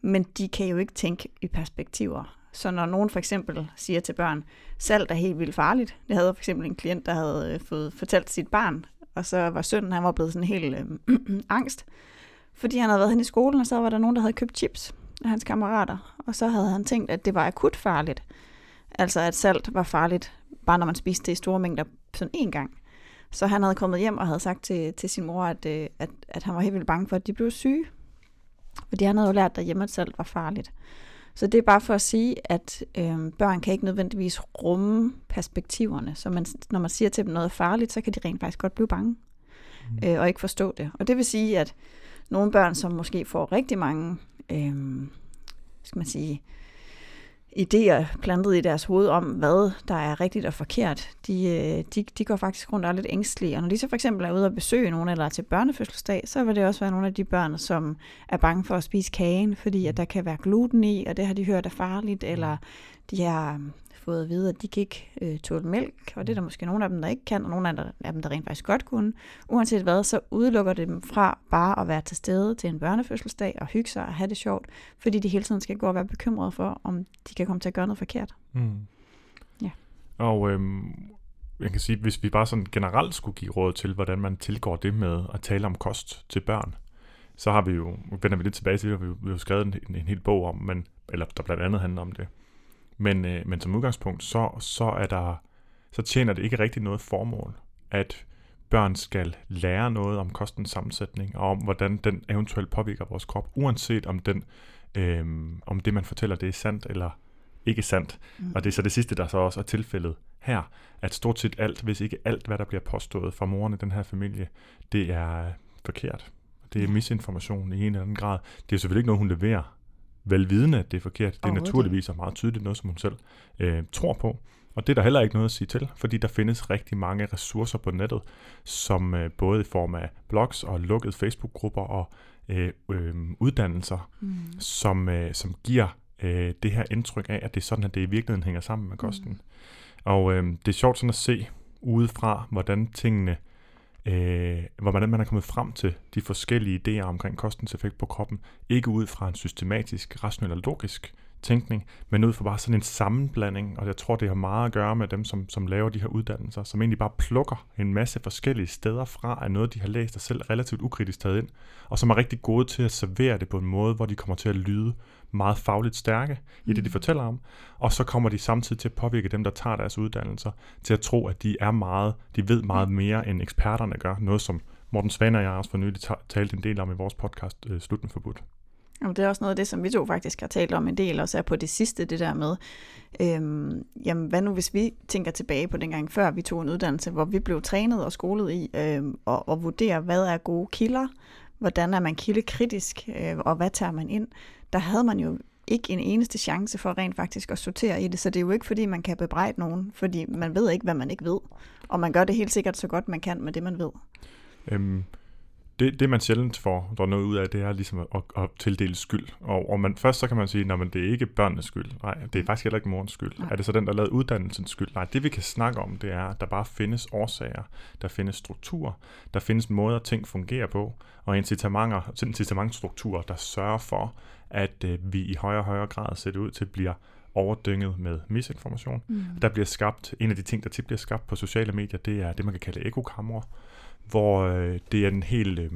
men de kan jo ikke tænke i perspektiver. Så når nogen for eksempel siger til børn, salt er helt vildt farligt, det havde for eksempel en klient, der havde øh, fået fortalt sit barn, og så var sønnen, han var blevet sådan helt øh, (clears throat) angst, fordi han havde været hen i skolen, og så var der nogen, der havde købt chips af hans kammerater, og så havde han tænkt, at det var akut farligt. Altså at salt var farligt, bare når man spiste det i store mængder sådan en gang. Så han havde kommet hjem og havde sagt til, til sin mor, at, øh, at, at han var helt vildt bange for, at de blev syge. Fordi han havde jo lært derhjemme, at salt var farligt. Så det er bare for at sige, at øh, børn kan ikke nødvendigvis rumme perspektiverne. Så man, når man siger til dem noget farligt, så kan de rent faktisk godt blive bange mm. øh, og ikke forstå det. Og det vil sige, at nogle børn, som måske får rigtig mange øh, skal man sige, idéer plantet i deres hoved om, hvad der er rigtigt og forkert, de, øh, de, de går faktisk rundt og er lidt ængstlige. Og når de så for eksempel er ude og besøge nogen eller er til børnefødselsdag, så vil det også være nogle af de børn, som er bange for at spise kagen, fordi at der kan være gluten i, og det har de hørt er farligt, eller de har fået at vide, at de kan ikke øh, tåle mælk, og det er der måske nogle af dem, der ikke kan, og nogle af dem, der rent faktisk godt kunne. Uanset hvad, så udelukker det dem fra bare at være til stede til en børnefødselsdag og hygge sig og have det sjovt, fordi de hele tiden skal gå og være bekymrede for, om de kan komme til at gøre noget forkert. Mm. Ja. Og øhm, jeg kan sige, hvis vi bare sådan generelt skulle give råd til, hvordan man tilgår det med at tale om kost til børn, så har vi jo, vender vi lidt tilbage til, det, vi, vi har skrevet en, en, en hel bog om, men, eller der blandt andet handler om det. Men, øh, men som udgangspunkt, så, så er der, så tjener det ikke rigtig noget formål, at børn skal lære noget om kostens sammensætning, og om hvordan den eventuelt påvirker vores krop, uanset om den, øh, om det man fortæller, det er sandt eller ikke sandt. Mm. Og det er så det sidste, der så også er tilfældet her, at stort set alt, hvis ikke alt, hvad der bliver påstået fra moren i den her familie, det er forkert. Det er misinformation i en eller anden grad. Det er selvfølgelig ikke noget, hun leverer velvidende, at det er forkert. Det er naturligvis og meget tydeligt noget, som hun selv øh, tror på. Og det er der heller ikke noget at sige til, fordi der findes rigtig mange ressourcer på nettet, som øh, både i form af blogs og lukkede Facebook-grupper og øh, øh, uddannelser, mm. som, øh, som giver øh, det her indtryk af, at det er sådan, at det i virkeligheden hænger sammen med kosten. Mm. Og øh, det er sjovt sådan at se udefra, hvordan tingene øh, Øh, hvordan man er kommet frem til de forskellige idéer omkring kostens effekt på kroppen, ikke ud fra en systematisk, rationel og logisk tænkning, men ud fra bare sådan en sammenblanding, og jeg tror, det har meget at gøre med dem, som, som laver de her uddannelser, som egentlig bare plukker en masse forskellige steder fra af noget, de har læst og selv relativt ukritisk taget ind, og som er rigtig gode til at servere det på en måde, hvor de kommer til at lyde meget fagligt stærke i det, de mm. fortæller om, og så kommer de samtidig til at påvirke dem, der tager deres uddannelser, til at tro, at de er meget, de ved meget mm. mere, end eksperterne gør, noget som Morten Svane og jeg også for nylig talt en del om i vores podcast øh, Slut med Forbudt. Jamen, det er også noget af det, som vi to faktisk har talt om en del, også er på det sidste, det der med, øhm, jamen hvad nu hvis vi tænker tilbage på dengang før vi tog en uddannelse, hvor vi blev trænet og skolet i øhm, og, og vurdere, hvad er gode kilder, hvordan er man kildekritisk, øh, og hvad tager man ind, der havde man jo ikke en eneste chance for rent faktisk at sortere i det, så det er jo ikke fordi, man kan bebrejde nogen, fordi man ved ikke, hvad man ikke ved, og man gør det helt sikkert så godt, man kan med det, man ved. Øhm, det, det man sjældent får der noget ud af, det er ligesom at, at, tildele skyld. Og, og man, først så kan man sige, at det er ikke børnenes skyld. Nej, det er faktisk heller ikke morens skyld. Nej. Er det så den, der lavede uddannelsens skyld? Nej, det vi kan snakke om, det er, at der bare findes årsager, der findes strukturer, der findes måder, ting fungerer på, og incitamenter, incitamentstrukturer, der sørger for, at øh, vi i højere og højere grad ser det ud til at blive overdynget med misinformation. Mm. Der bliver skabt, en af de ting, der tit bliver skabt på sociale medier, det er det, man kan kalde ekokammer, hvor øh, det er en helt, øh,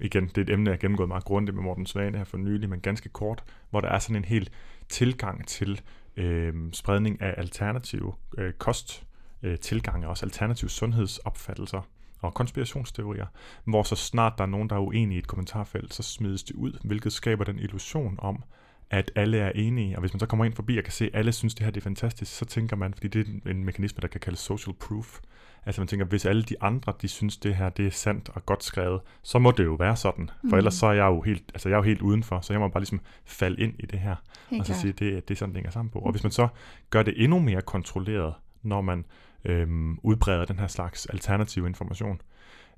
igen, det er et emne, jeg har gennemgået meget grundigt med Morten Svane her for nylig, men ganske kort, hvor der er sådan en helt tilgang til øh, spredning af alternative øh, kost, øh, tilgange, også alternative sundhedsopfattelser og konspirationsteorier, hvor så snart der er nogen, der er uenige i et kommentarfelt, så smides det ud, hvilket skaber den illusion om, at alle er enige, og hvis man så kommer ind forbi og kan se, at alle synes, det her det er fantastisk, så tænker man, fordi det er en mekanisme, der kan kaldes social proof, Altså man tænker, hvis alle de andre, de synes, det her det er sandt og godt skrevet, så må det jo være sådan. For mm. ellers så er jeg jo helt, altså jeg er jo helt udenfor, så jeg må bare ligesom falde ind i det her. Helt og så klar. sige, det, det er sådan, det hænger sammen på. Og hvis man så gør det endnu mere kontrolleret, når man øhm, udbreder den her slags alternativ information,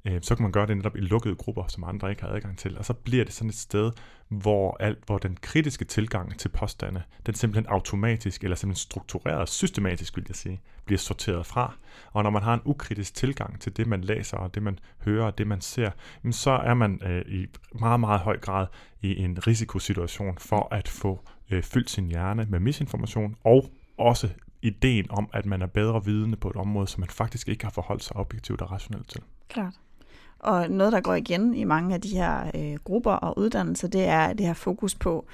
øh, så kan man gøre det netop i lukkede grupper, som andre ikke har adgang til. Og så bliver det sådan et sted, hvor, alt, hvor den kritiske tilgang til påstande, den simpelthen automatisk, eller simpelthen struktureret, systematisk vil jeg sige, bliver sorteret fra. Og når man har en ukritisk tilgang til det, man læser, og det, man hører, og det, man ser, så er man øh, i meget, meget høj grad i en risikosituation for at få øh, fyldt sin hjerne med misinformation, og også ideen om, at man er bedre vidende på et område, som man faktisk ikke har forholdt sig objektivt og rationelt til. Klart. Og noget, der går igen i mange af de her øh, grupper og uddannelser, det er det her fokus på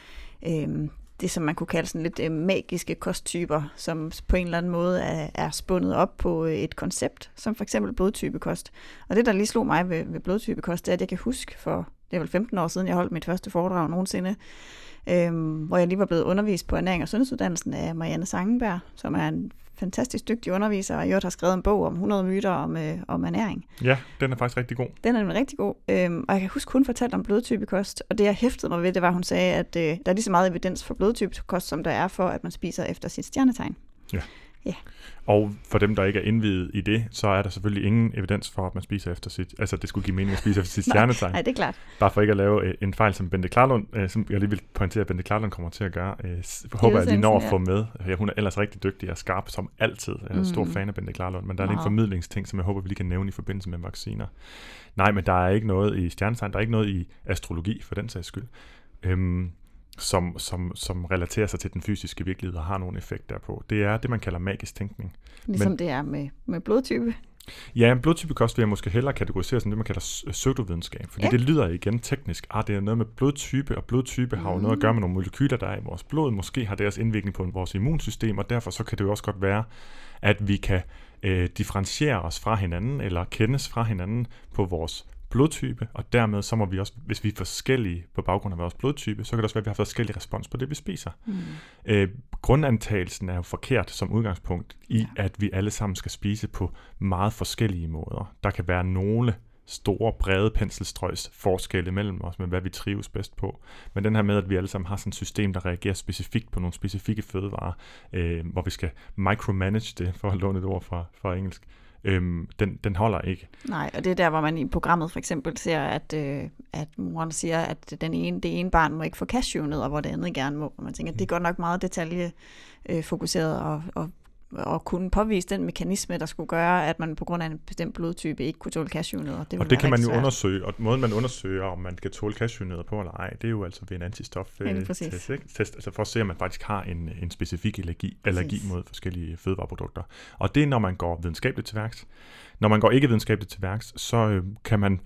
øh, det, som man kunne kalde sådan lidt øh, magiske kosttyper, som på en eller anden måde er, er spundet op på øh, et koncept, som for eksempel blodtypekost. Og det, der lige slog mig ved, ved blodtypekost, det er, at jeg kan huske for, det er vel 15 år siden, jeg holdt mit første foredrag nogensinde, øh, hvor jeg lige var blevet undervist på ernæring og sundhedsuddannelsen af Marianne Sangenberg, som er en fantastisk dygtig underviser, og i øvrigt har skrevet en bog om 100 myter om, øh, om ernæring. Ja, den er faktisk rigtig god. Den er nemlig rigtig god, øhm, og jeg kan huske, hun fortalte om blodtypekost, og det jeg hæftede mig ved, det var, at hun sagde, at øh, der er lige så meget evidens for blodtypekost, som der er for, at man spiser efter sit stjernetegn. Ja. Ja. Og for dem, der ikke er indvidet i det, så er der selvfølgelig ingen evidens for, at man spiser efter sit, altså det skulle give mening at spise efter sit (laughs) stjernetegn. Nej, det er klart. Bare for ikke at lave øh, en fejl, som Bente Klarlund, øh, som jeg lige vil pointere, at Bente Klarlund kommer til at gøre. Øh, håber jeg lige når at få med. Ja, hun er ellers rigtig dygtig og skarp som altid. Jeg er stor Mm. fan af Bente Klarlund, men der er lige en formidlingsting, som jeg håber, vi lige kan nævne i forbindelse med vacciner. Nej, men der er ikke noget i stjernetegn, der er ikke noget i astrologi for den sags skyld, øhm, som, som, som relaterer sig til den fysiske virkelighed og har nogle effekt derpå. Det er det, man kalder magisk tænkning. Ligesom Men- det er med, med blodtype. Ja, en blodtypekost vil jeg måske hellere kategorisere som det, man kalder s- pseudovidenskab. Fordi Ja. det lyder igen teknisk. Ah, det er noget med blodtype, og blodtype har jo noget at gøre med nogle molekyler, der er i vores blod. Måske har deres indvirkning på vores immunsystem, og derfor så kan det jo også godt være, at vi kan øh, differentiere os fra hinanden, eller kendes fra hinanden på vores blodtype, og dermed så må vi også, hvis vi er forskellige på baggrund af vores blodtype, så kan det også være, at vi har forskellig respons på det, vi spiser. Mm. Øh, grundantagelsen er jo forkert som udgangspunkt i, ja. at vi alle sammen skal spise på meget forskellige måder. Der kan være nogle store, brede penselstrøgs forskelle mellem os, med hvad vi trives bedst på. Men den her med, at vi alle sammen har sådan et system, der reagerer specifikt på nogle specifikke fødevarer, øh, hvor vi skal micromanage det, for at låne et ord fra, fra engelsk, øh, den, den holder ikke. Nej, og det er der, hvor man i programmet for eksempel ser, at, øh, at moren siger, at den ene, det ene barn må ikke få cashewnødder, hvor det andet gerne må. Og man tænker, at det er godt nok meget detaljefokuseret fokuseret og, og, og kunne påvise den mekanisme, der skulle gøre, at man på grund af en bestemt blodtype ikke kunne tåle cashewnødder. Det og det kan man jo svært. undersøge, og måden man undersøger, om man kan tåle cashewnødder på eller ej, det er jo altså ved en antistof Ja, lige øh, test, altså for at se, om man faktisk har en, en specifik allergi, allergi mod forskellige fødevareprodukter. Og det er, når man går videnskabeligt til værks. Når man går ikke videnskabeligt til værks, så øh, kan man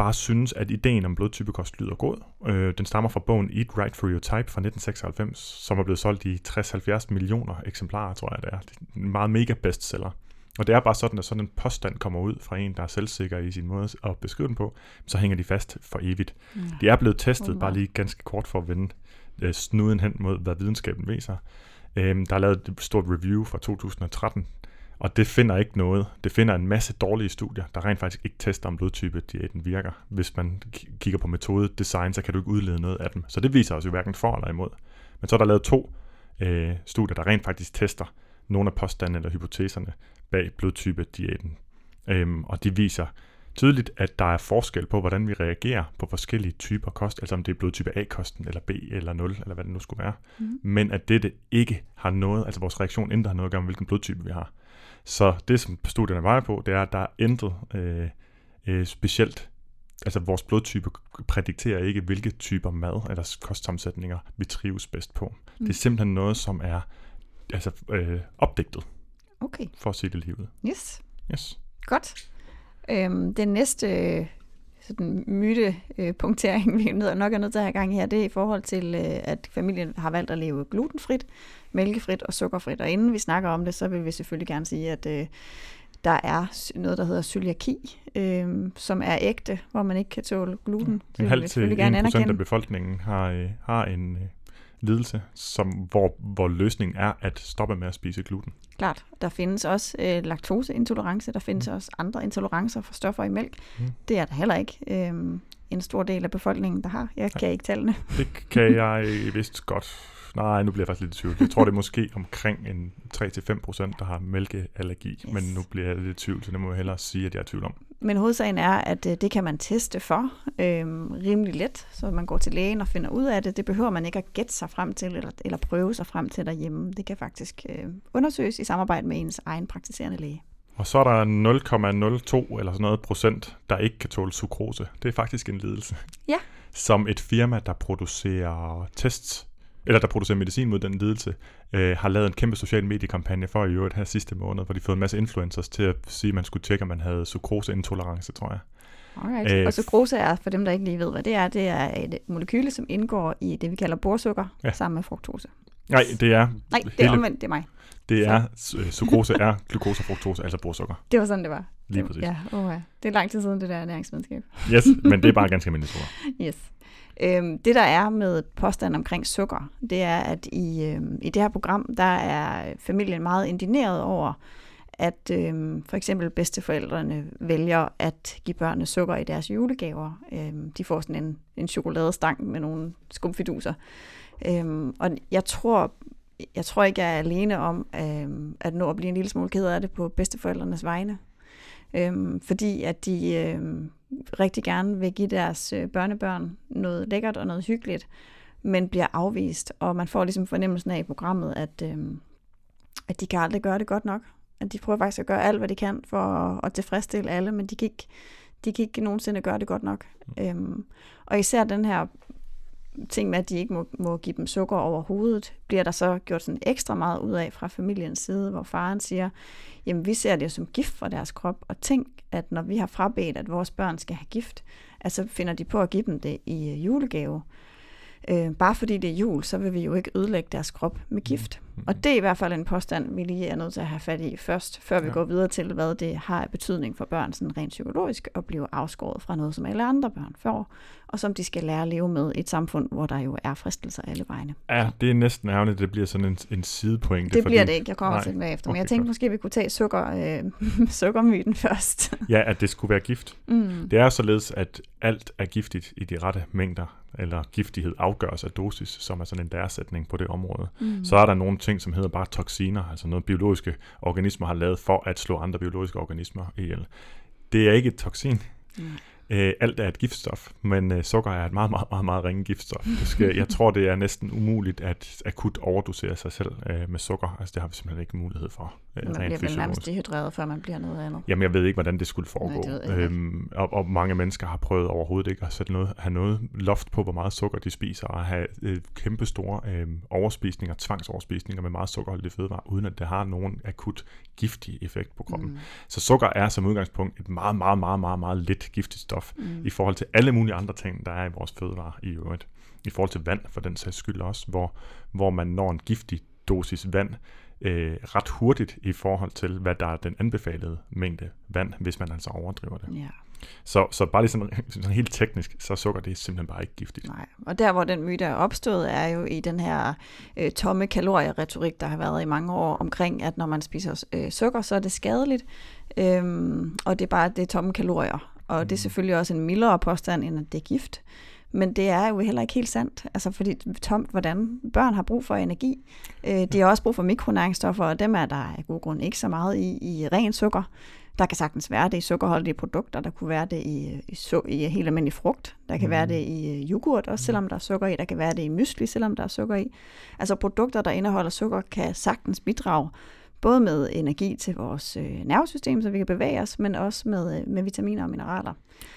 bare synes, at ideen om blodtypekost lyder god. Øh, den stammer fra bogen Eat Right for Your Type fra 1996, som er blevet solgt i 60-70 millioner eksemplarer, tror jeg det er. Det er en meget mega bestseller. Og det er bare sådan, at sådan en påstand kommer ud fra en, der er selvsikker i sin måde at beskrive den på, så hænger de fast for evigt. Ja. De er blevet testet, bare lige ganske kort for at vende øh, snuden hen mod, hvad videnskaben viser. Øhm, der er lavet et stort review fra 2013, og det finder ikke noget. Det finder en masse dårlige studier, der rent faktisk ikke tester, om blodtype diæten virker. Hvis man kigger på metode design, så kan du ikke udlede noget af dem. Så det viser os jo hverken for eller imod. Men så er der lavet to øh, studier, der rent faktisk tester nogle af påstandene eller hypoteserne bag blodtype diæten. Øhm, og de viser tydeligt, at der er forskel på, hvordan vi reagerer på forskellige typer kost, altså om det er blodtype A-kosten, eller B, eller 0, eller hvad det nu skulle være. Mhm. Men at dette ikke har noget, altså vores reaktion har noget at gøre med, hvilken blodtype vi har. Så det, som studierne vejer på, det er, at der er intet øh, øh, specielt, altså vores blodtype prædikterer ikke, hvilke typer mad eller kostsammensætninger vi trives bedst på. Mm. Det er simpelthen noget, som er altså, øh, opdigtet, Okay, for at sige det lige ud. yes. Yes. Godt. Øhm, den næste sådan myte øh, punktering, (laughs) vi er nok er nødt til at have gang i her, det er i forhold til, øh, at familien har valgt at leve glutenfrit, mælkefrit og sukkerfrit. Og inden vi snakker om det, så vil vi selvfølgelig gerne sige, at øh, der er noget, der hedder cøliaki, øh, som er ægte, hvor man ikke kan tåle gluten. En halv til selvfølgelig 1 gerne procent af anerkende. befolkningen har, øh, har en lidelse, som, hvor, hvor løsningen er at stoppe med at spise gluten. Klart. Der findes også øh, laktoseintolerance, der findes også andre intolerancer for stoffer i mælk. Mm. Det er der heller ikke øh, en stor del af befolkningen, der har. Jeg kan ikke tallene. Det kan (laughs) jeg vist godt. Nej, nu bliver jeg faktisk lidt i tvivl. Jeg tror, det er måske omkring en 3-5 procent, der har mælkeallergi. Yes. Men nu bliver jeg lidt i tvivl, så det må jeg hellere sige, at jeg er i tvivl om. Men hovedsagen er, at øh, det kan man teste for øh, rimelig let, så man går til lægen og finder ud af det. Det behøver man ikke at gætte sig frem til, eller, eller prøve sig frem til derhjemme. Det kan faktisk øh, undersøges i samarbejde med ens egen praktiserende læge. Og så er der 0,02 eller sådan noget procent, der ikke kan tåle sukrose. Det er faktisk en lidelse. Ja. Som et firma, der producerer tests, eller der producerer medicin mod den lidelse, øh, har lavet en kæmpe social mediekampagne for i øvrigt her sidste måned, hvor de fået en masse influencers til at sige, at man skulle tjekke, om man havde sukroseintolerance, tror jeg. Alright. Øh, og sukrose er, for dem der ikke lige ved, hvad det er, det er et molekyle, som indgår i det, vi kalder borsukker, Ja. sammen med fruktose. Nej, det er, Nej, det er omvendt, det er mig. det er øh, sukrose er glukose og fruktose, altså borsukker. Det var sådan, det var. Lige Det- præcis. Ja, oh, ja. Det er lang tid siden, det der ernæringsvidenskab. Yes, men det er bare (laughs) ganske almindeligt ord. Yes. Øhm, det der er med påstanden omkring sukker, det er, at i, øhm, i det her program, der er familien meget indineret over, at øhm, for eksempel bedsteforældrene vælger at give børnene sukker i deres julegaver. Øhm, de får sådan en, en chokoladestang med nogle skumfiduser. Øhm, og jeg tror jeg tror ikke, jeg er alene om øh, at nå at blive en lille smule ked af det på bedsteforældrenes vegne. Øh, fordi at de øh, rigtig gerne vil give deres øh, børnebørn noget lækkert og noget hyggeligt, men bliver afvist. Og man får ligesom fornemmelsen af i programmet, at, øh, at de kan aldrig gøre det godt nok. At de prøver faktisk at gøre alt, hvad de kan for at, at tilfredsstille alle, men de kan ikke, de kan ikke nogensinde gøre det godt nok. Mm. Øhm, og især den her ting med, at de ikke må, må give dem sukker over hovedet, bliver der så gjort sådan ekstra meget ud af fra familiens side, hvor faren siger, jamen vi ser det som gift for deres krop, og tænk, at når vi har frabedt, at vores børn skal have gift, så finder de på at give dem det i øh, julegave. Øh, bare fordi det er jul, så vil vi jo ikke ødelægge deres krop med gift. Mm. Og det er i hvert fald en påstand, vi lige er nødt til at have fat i først, før vi ja. går videre til, hvad det har af betydning for børn sådan rent psykologisk at blive afskåret fra noget, som alle andre børn får, og som de skal lære at leve med i et samfund, hvor der jo er fristelser alle vegne. Ja, det er næsten ærgerligt, det bliver sådan en, en sidepointe. Det bliver det ikke, jeg kommer Nej. til det bagefter, men okay, jeg tænkte godt. måske, vi kunne tage sukker, øh, (laughs) sukkermyten først. ja, at det skulle være gift. Mm. Det er således, at alt er giftigt i de rette mængder eller giftighed afgøres af dosis, som er sådan en læresætning på det område. Mm. Så er der nogle ting, som hedder bare toksiner, altså noget biologiske organismer har lavet for at slå andre biologiske organismer ihjel. Det er ikke et toksin. Mm. Øh, alt er et giftstof, men øh, sukker er et meget, meget, meget, meget ringe giftstof. Skal, jeg (laughs) tror, det er næsten umuligt at akut overdosere sig selv øh, med sukker. Altså, det har vi simpelthen ikke mulighed for. Øh, man bliver vel nærmest dehydreret, før man bliver noget andet. Jamen, jeg ved ikke, hvordan det skulle foregå. Nej, det øhm, og, og mange mennesker har prøvet overhovedet ikke at sætte noget, have noget loft på, hvor meget sukker de spiser, og have øh, kæmpe store øh, overspisninger, tvangsoverspisninger med meget sukkerholdige fødevarer, uden at det har nogen akut giftig effekt på kroppen. Mm. Så sukker er som udgangspunkt et meget, meget, meget, meget, meget lidt giftigt stof mm. i forhold til alle mulige andre ting, der er i vores fødevarer i øvrigt. I forhold til vand, for den sags skyld også, hvor, hvor man når en giftig dosis vand øh, ret hurtigt i forhold til, hvad der er den anbefalede mængde vand, hvis man altså overdriver det. Ja. Så, så bare lige sådan, sådan helt teknisk, så sukker det simpelthen bare ikke giftigt. Nej, og der hvor den myte er opstået, er jo i den her øh, tomme kalorieretorik, der har været i mange år omkring, at når man spiser øh, sukker, så er det skadeligt, øhm, og det er bare det er tomme kalorier. Og det er selvfølgelig også en mildere påstand, end at det er gift. Men det er jo heller ikke helt sandt, altså fordi tomt, hvordan børn har brug for energi. Øh, de har også brug for mikronæringsstoffer, og dem er der af god grund ikke så meget i, i ren sukker. Der kan sagtens være det i sukkerholdige produkter, der kunne være det i, i, su- i helt almindelig frugt, der kan mm. være det i øh, yoghurt, også selvom der er sukker i, der kan være det i mysli, selvom der er sukker i. Altså produkter, der indeholder sukker, kan sagtens bidrage både med energi til vores øh, nervesystem, så vi kan bevæge os, men også med, øh, med vitaminer og mineraler.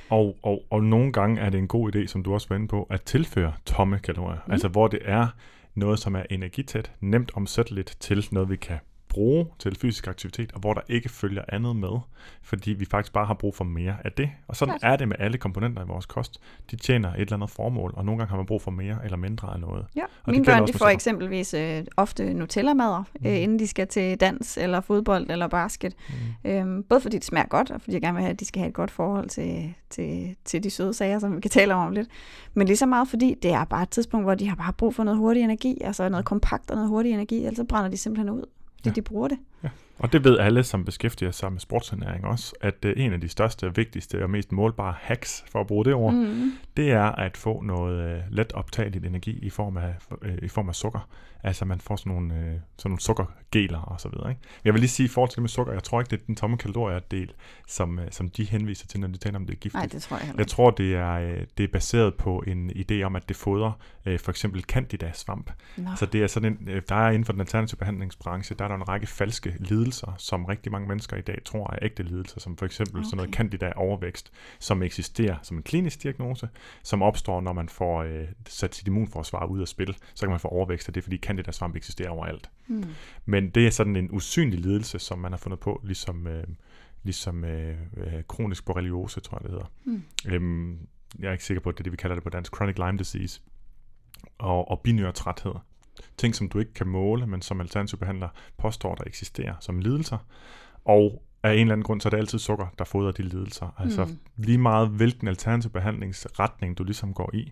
Og, og, og nogle gange er det en god idé, som du også var inde på, at tilføre tomme kalorier. Mm. Altså hvor det er noget, som er energitæt, nemt omsætteligt til noget, vi kan bruge til fysisk aktivitet, og hvor der ikke følger andet med, fordi vi faktisk bare har brug for mere af det. Og sådan Klart. er det med alle komponenter i vores kost. De tjener et eller andet formål, og nogle gange har man brug for mere eller mindre af noget. Ja, og mine børn de får eksempelvis øh, ofte Nutella-mader, mm. øh, inden de skal til dans, eller fodbold, eller basket. Mm. Øhm, både fordi det smager godt, og fordi jeg gerne vil have, at de skal have et godt forhold til, til, til de søde sager, som vi kan tale om om lidt. Men lige så meget, fordi det er bare et tidspunkt, hvor de har bare brug for noget hurtig energi, altså noget kompakt og noget hurtig energi, ellers så brænder de simpelthen ud fordi ja. de bruger det. Ja. Og det ved alle, som beskæftiger sig med sportsernæring også, at uh, en af de største, vigtigste og mest målbare hacks, for at bruge det ord, mm. det er at få noget uh, let optageligt energi i form af, uh, i form af sukker. Altså man får sådan nogle, uh, sådan nogle sukkergeler og så videre. Ikke? Jeg vil lige sige i forhold til det med sukker, jeg tror ikke, det er den tomme kalorier-del, som, uh, som de henviser til, når de taler om det er giftigt. Nej, det tror jeg Jeg tror, det er, uh, det er baseret på en idé om, at det fodrer uh, for eksempel candida-svamp. No. Så det er sådan en, uh, der er inden for den alternative behandlingsbranche, der er der en række falske lidelser, som rigtig mange mennesker i dag tror er ægte lidelser, som for eksempel okay. sådan noget candida overvækst, som eksisterer som en klinisk diagnose, som opstår, når man får øh, sat sit immunforsvar ud af spil, så kan man få overvækst, og det er fordi candida svamp eksisterer overalt. Mm. Men det er sådan en usynlig lidelse, som man har fundet på, ligesom, øh, ligesom øh, øh, kronisk borreliose, tror jeg det hedder. Mm. Øhm, jeg er ikke sikker på, at det er det, vi kalder det på dansk, chronic Lyme disease, og, og binyrtræthed ting, som du ikke kan måle, men som alternativ behandler påstår, der eksisterer som lidelser. Og af en eller anden grund, så er det altid sukker, der fodrer de lidelser. Altså mm. lige meget, hvilken alternativ behandlingsretning du ligesom går i,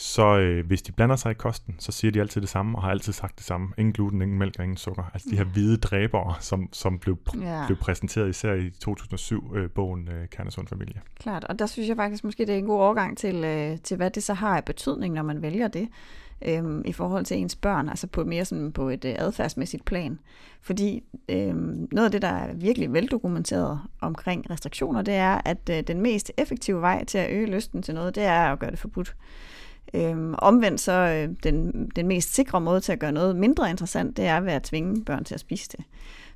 så øh, hvis de blander sig i kosten, så siger de altid det samme, og har altid sagt det samme. Ingen gluten, ingen mælk og ingen sukker. Altså de her hvide dræbere, som, som blev, pr- ja. blev præsenteret især i 2007-bogen øh, øh, Kernesund Familie. Klart, og der synes jeg faktisk måske, det er en god overgang til, øh, til hvad det så har af betydning, når man vælger det. øhm, i forhold til ens børn, altså på mere sådan på et øh, adfærdsmæssigt plan. Fordi øhm, noget af det, der er virkelig veldokumenteret omkring restriktioner, det er, at øh, den mest effektive vej til at øge lysten til noget, det er at gøre det forbudt. Øhm, omvendt så øh, den, den mest sikre måde til at gøre noget mindre interessant, det er ved at tvinge børn til at spise det.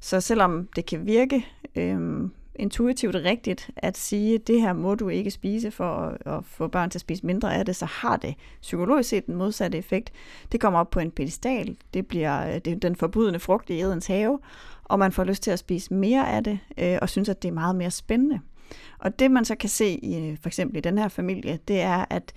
Så selvom det kan virke øh, intuitivt rigtigt at sige, at det her må du ikke spise for at, at få børn til at spise mindre af det, så har det psykologisk set den modsatte effekt. Det kommer op på en pedestal, det bliver øh, det den forbudne frugt i Edens have, og man får lyst til at spise mere af det, øh, og synes, at det er meget mere spændende. Og det man så kan se i for eksempel i den her familie, det er, at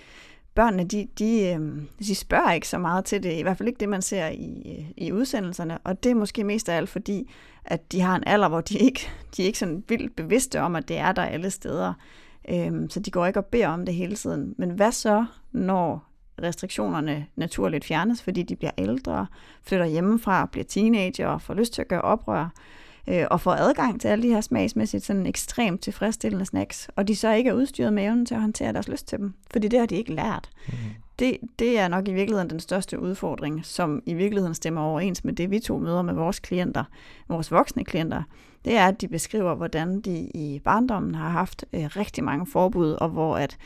børnene, de, de, øh, de spørger ikke så meget til det, i hvert fald ikke det, man ser i, øh, i udsendelserne, og det er måske mest af alt fordi, at de har en alder, hvor de ikke, de er ikke sådan vildt bevidste om, at det er der alle steder, øhm, så de går ikke og beder om det hele tiden. Men hvad så, når restriktionerne naturligt fjernes, fordi de bliver ældre, flytter hjemmefra, bliver teenager og får lyst til at gøre oprør, øh, og får adgang til alle de her smagsmæssigt sådan ekstremt tilfredsstillende snacks, og de så ikke er udstyret med evnen til at håndtere deres lyst til dem, fordi det har de ikke lært. Mm. Det, det er nok i virkeligheden den største udfordring, som i virkeligheden stemmer overens med det, vi to møder med vores klienter, vores voksne klienter. Det er, at de beskriver, hvordan de i barndommen har haft øh, rigtig mange forbud, og hvor at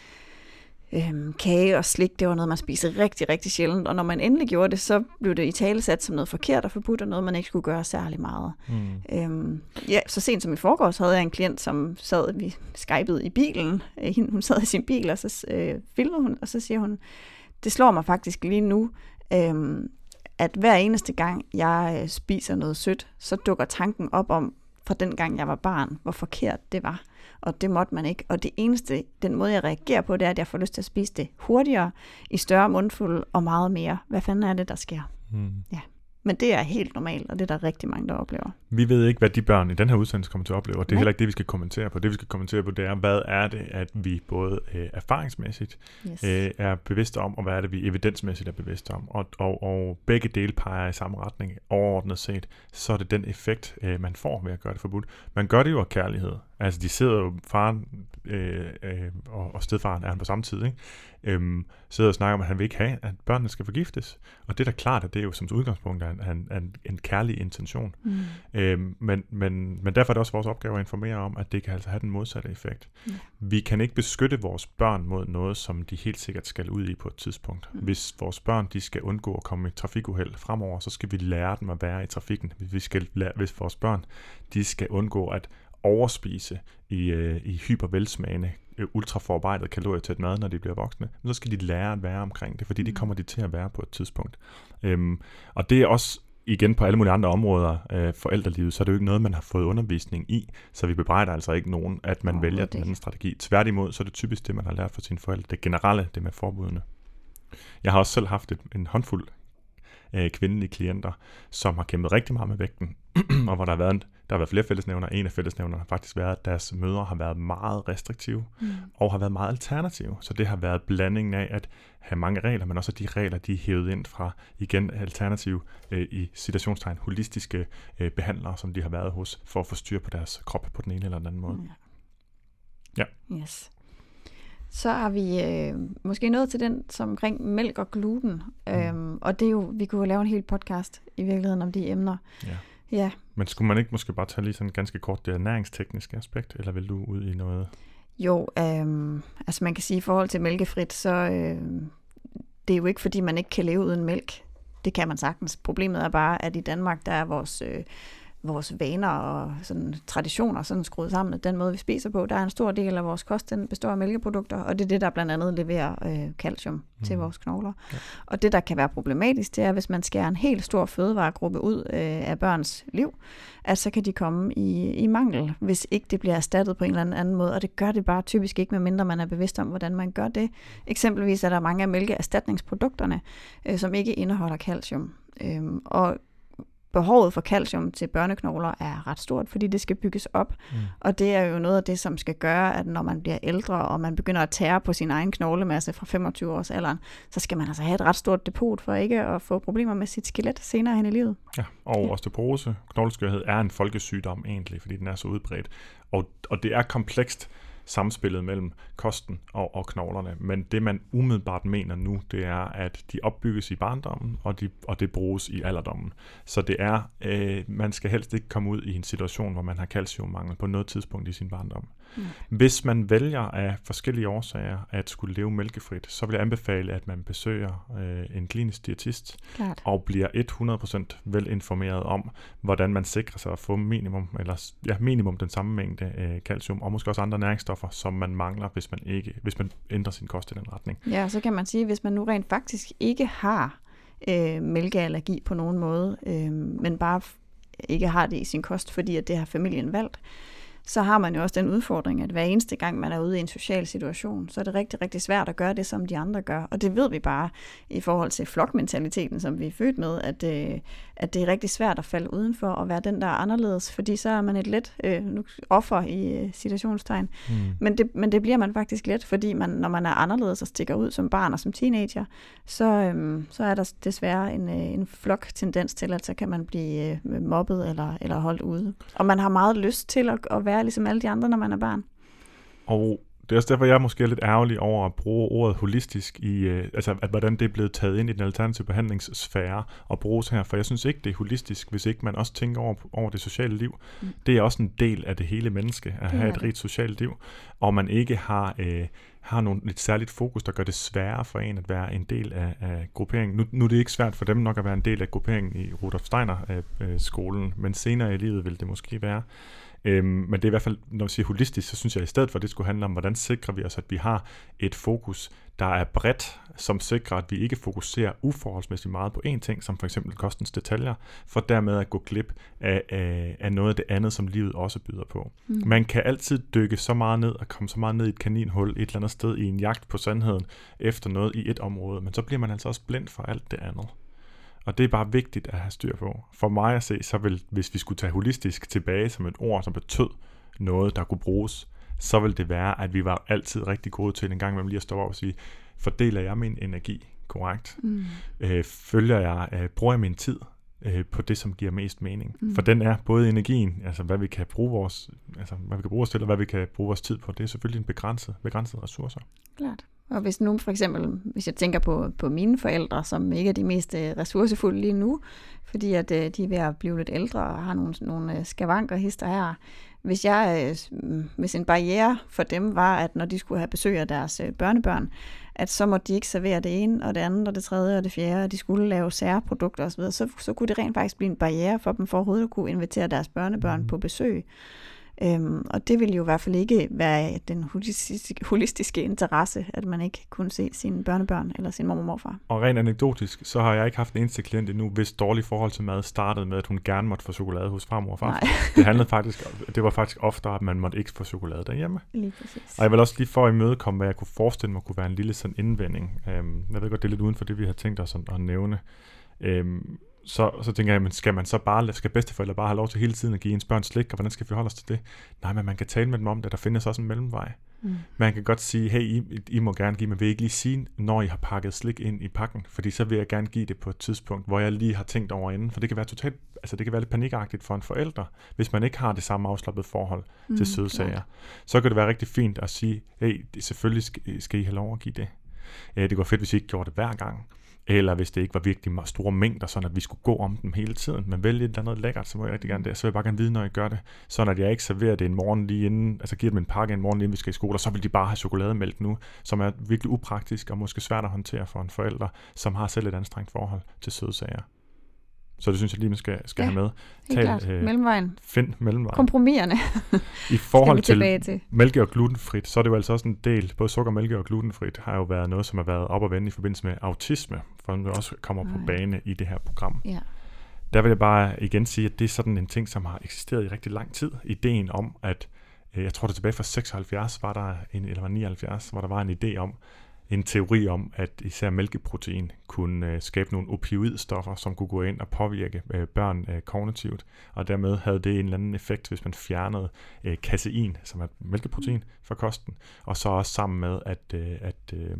øhm, kage og slik, det var noget, man spiste rigtig, rigtig sjældent. Og når man endelig gjorde det, så blev det i tale sat som noget forkert og forbudt, og noget, man ikke skulle gøre særlig meget. Mm. Øhm, ja, så sent som i forgårs havde jeg en klient, som sad, vi skypede i bilen. Øh, hun sad i sin bil, og så øh, filmede hun, og så siger hun, det slår mig faktisk lige nu, øhm, at hver eneste gang, jeg øh, spiser noget sødt, så dukker tanken op om, fra den gang jeg var barn, hvor forkert det var og det måtte man ikke. Og det eneste, den måde jeg reagerer på, det er, at jeg får lyst til at spise det hurtigere, i større mundfuld og meget mere. Hvad fanden er det, der sker? Mm. Ja. Men det er helt normalt, og det er der rigtig mange, der oplever. Vi ved ikke, hvad de børn i den her udsendelse kommer til at opleve, og det er Nej. heller ikke det, vi skal kommentere på. Det, vi skal kommentere på, det er, hvad er det, at vi både øh, erfaringsmæssigt yes. øh, er bevidste om, og hvad er det, vi evidensmæssigt er bevidste om. Og, og, og begge dele peger i samme retning. Overordnet set, så er det den effekt, øh, man får ved at gøre det forbudt. Man gør det jo af kærlighed. Altså, de sidder jo, faren øh, øh, og, og stedfaren er han på samme tid, ikke? Øhm, sidder og snakker om, at han vil ikke have, at børnene skal forgiftes. Og det er da klart, at det er jo som udgangspunkt en, en, en, en kærlig intention. Mm. Øhm, men, men, men derfor er det også vores opgave at informere om, at det kan altså have den modsatte effekt. Mm. Vi kan ikke beskytte vores børn mod noget, som de helt sikkert skal ud i på et tidspunkt. Mm. Hvis vores børn de skal undgå at komme i trafikuheld fremover, så skal vi lære dem at være i trafikken. Vi skal lære, hvis vores børn de skal undgå at overspise i, øh, i hypervelsmagende, øh, ultraforarbejdet kalorietæt mad, når de bliver voksne, men så skal de lære at være omkring det, fordi det mm. kommer de til at være på et tidspunkt. Øhm, og det er også igen på alle mulige andre områder øh, forældrelivet, så er det jo ikke noget, man har fået undervisning i, så vi bebrejder altså ikke nogen, at man oh, vælger den anden strategi. Tværtimod, så er det typisk det, man har lært fra sine forældre. Det generelle, det med forbudene. Jeg har også selv haft et, en håndfuld øh, kvindelige klienter, som har kæmpet rigtig meget med vægten, (clears throat) og hvor der har været en, der har været flere fællesnævner. En af fællesnævnerne har faktisk været, at deres mødre har været meget restriktive mm. og har været meget alternative. Så det har været blandingen af at have mange regler, men også de regler, de er hævet ind fra igen alternative øh, i situationstegn holistiske øh, behandlere, som de har været hos, for at få styr på deres krop på den ene eller den anden måde. Ja. ja. Yes. Så har vi øh, måske nået til den som omkring mælk og gluten. Mm. Øhm, og det er jo, vi kunne lave en hel podcast i virkeligheden om de emner. Ja. Ja. Men skulle man ikke måske bare tage lige sådan ganske kort det ernæringstekniske aspekt, eller vil du ud i noget? Jo, øh, altså man kan sige i forhold til mælkefrit, så øh, det er jo ikke fordi man ikke kan leve uden mælk. Det kan man sagtens. Problemet er bare, at i Danmark, der er vores øh, vores vaner og sådan traditioner sådan skruet sammen, den måde, vi spiser på, der er en stor del af vores kost, den består af mælkeprodukter, og det er det, der blandt andet leverer øh, calcium mm. til vores knogler. Ja. Og det, der kan være problematisk, det er, hvis man skærer en helt stor fødevaregruppe ud øh, af børns liv, at så kan de komme i, i mangel, hvis ikke det bliver erstattet på en eller anden måde, og det gør det bare typisk ikke, medmindre man er bevidst om, hvordan man gør det. Eksempelvis er der mange af mælkeerstatningsprodukterne, øh, som ikke indeholder calcium. Øhm, og behovet for calcium til børneknogler er ret stort, fordi det skal bygges op. Mm. Og det er jo noget af det, som skal gøre, at når man bliver ældre, og man begynder at tære på sin egen knoglemasse fra 25 års alderen, så skal man altså have et ret stort depot for ikke at få problemer med sit skelet senere hen i livet. Ja, og ja. osteoporose, knogleskørhed, er en folkesygdom egentlig, fordi den er så udbredt. Og, og det er komplekst, samspillet mellem kosten og, og knoglerne. Men det, man umiddelbart mener nu, det er, at de opbygges i barndommen, og, de, og det bruges i alderdommen. Så det er, øh, man skal helst ikke komme ud i en situation, hvor man har calciummangel på noget tidspunkt i sin barndom. Mm. Hvis man vælger af forskellige årsager at skulle leve mælkefrit, så vil jeg anbefale, at man besøger øh, en klinisk diætist Klart. og bliver 100% velinformeret om, hvordan man sikrer sig at få minimum, eller, ja, minimum den samme mængde øh, calcium, og måske også andre næringsstoffer, som man mangler, hvis man, ikke, hvis man ændrer sin kost i den retning. Ja, så kan man sige, hvis man nu rent faktisk ikke har øh, mælkeallergi på nogen måde, øh, men bare ikke har det i sin kost, fordi at det har familien valgt, så har man jo også den udfordring, at hver eneste gang, man er ude i en social situation, så er det rigtig, rigtig svært at gøre det, som de andre gør. Og det ved vi bare i forhold til flokmentaliteten, som vi er født med, at, øh, at det er rigtig svært at falde udenfor og være den, der er anderledes, fordi så er man et let øh, nu, offer i øh, situationstegn. Mm. Men, det, men det bliver man faktisk let, fordi man, når man er anderledes og stikker ud som barn og som teenager, så, øh, så er der desværre en, øh, en flok-tendens til, at så kan man blive øh, mobbet eller, eller holdt ude. Og man har meget lyst til at, at være ligesom alle de andre, når man er barn. Og det er også derfor, jeg er måske lidt ærgerlig over at bruge ordet holistisk i, øh, altså at hvordan det er blevet taget ind i den alternative behandlingssfære og bruges her, for jeg synes ikke, det er holistisk, hvis ikke man også tænker over, over det sociale liv. Mm. Det er også en del af det hele menneske, at have et det. rigt socialt liv, og man ikke har... Øh, har nogle, et særligt fokus, der gør det sværere for en at være en del af, af grupperingen. Nu, nu er det ikke svært for dem nok at være en del af grupperingen i Rudolf Steiner-skolen, øh, men senere i livet vil det måske være. Øhm, men det er i hvert fald, når vi siger holistisk, så synes jeg i stedet for, at det skulle handle om, hvordan sikrer vi os, at vi har et fokus, der er bredt, som sikrer, at vi ikke fokuserer uforholdsmæssigt meget på én ting, som for eksempel kostens detaljer, for dermed at gå glip af, af, af noget af det andet, som livet også byder på. Mm. Man kan altid dykke så meget ned og komme så meget ned i et kaninhul et eller andet sted i en jagt på sandheden efter noget i et område, men så bliver man altså også blind for alt det andet. Og det er bare vigtigt at have styr på. For mig at se, så vil, hvis vi skulle tage holistisk tilbage som et ord, som betød noget, der kunne bruges, så vil det være, at vi var altid rigtig gode til en gang med lige at stå op og sige, fordeler jeg min energi korrekt? Mm. Øh, følger jeg, øh, bruger jeg min tid øh, på det, som giver mest mening? Mm. For den er både energien, altså hvad vi kan bruge vores, altså hvad vi kan bruge os til, og hvad vi kan bruge vores tid på, det er selvfølgelig en begrænset, begrænset ressourcer. Klart. Og hvis nu for eksempel, hvis jeg tænker på, på mine forældre, som ikke er de mest øh, ressourcefulde lige nu, fordi at øh, de er ved at blive lidt ældre og har nogle, nogle øh, skavanker hister her. Hvis, jeg, hvis en barriere for dem var, at når de skulle have besøg af deres børnebørn, at så måtte de ikke servere det ene og det andet og det tredje og det fjerde, og de skulle lave særprodukter osv., så, så kunne det rent faktisk blive en barriere for dem for overhovedet at kunne invitere deres børnebørn mm. på besøg. Øhm, og det vil jo i hvert fald ikke være den holistiske, holistiske interesse, at man ikke kunne se sine børnebørn eller sin mormor og morfar. Og rent anekdotisk, så har jeg ikke haft en eneste klient endnu, hvis dårlig forhold til mad startede med, at hun gerne måtte få chokolade hos farmor og far. (laughs) Det handlede faktisk, det var faktisk oftere, at man måtte ikke få chokolade derhjemme. Lige præcis. Og jeg vil også lige for at imødekomme, hvad jeg kunne forestille mig kunne være en lille sådan indvending. Øhm, jeg ved godt, det er lidt uden for det, vi har tænkt os at nævne. Øhm, så, så tænker jeg, men skal man så bare, skal bedsteforældre bare have lov til hele tiden at give ens børn slik, og hvordan skal vi forholde os til det? Nej, men man kan tale med dem om det, der findes også en mellemvej. Mm. Man kan godt sige, hey, I, I må gerne give mig, vil I ikke lige sige, når I har pakket slik ind i pakken? Fordi så vil jeg gerne give det på et tidspunkt, hvor jeg lige har tænkt over inden. For det kan være totalt, altså det kan være lidt panikagtigt for en forælder, hvis man ikke har det samme afslappede forhold mm, til sødsager. Så kan det være rigtig fint at sige, hey, selvfølgelig skal, skal I have lov at give det. Det går fedt, hvis I ikke gjorde det hver gang eller hvis det ikke var virkelig meget store mængder, sådan at vi skulle gå om dem hele tiden, men vælge et eller andet lækkert, så må jeg rigtig gerne det. Så vil jeg bare gerne vide, når jeg gør det, sådan at jeg ikke serverer det en morgen lige inden, altså giver dem en pakke en morgen, inden vi skal i skole, og så vil de bare have chokolademælk nu, som er virkelig upraktisk og måske svært at håndtere for en forælder, som har selv et anstrengt forhold til sødsager. Så det synes jeg lige, man skal, skal ja, have med. Tal, klart. Øh, mellemvejen. Find mellemvejen. Kompromiserne. I forhold (laughs) til, til mælke og glutenfrit, så er det jo altså også en del, både sukker, mælke og glutenfrit har jo været noget, som har været op og vende i forbindelse med autisme, for det også kommer på bane i det her program. Ja. Der vil jeg bare igen sige, at det er sådan en ting, som har eksisteret i rigtig lang tid. Ideen om, at øh, jeg tror det tilbage fra 76 var der en, eller var 79, hvor der var en idé om, en teori om, at især mælkeprotein kunne øh, skabe nogle opioidstoffer, som kunne gå ind og påvirke øh, børn øh, kognitivt, og dermed havde det en eller anden effekt, hvis man fjernede øh, kasein, som er mælkeprotein, fra kosten, og så også sammen med, at, øh, at, øh,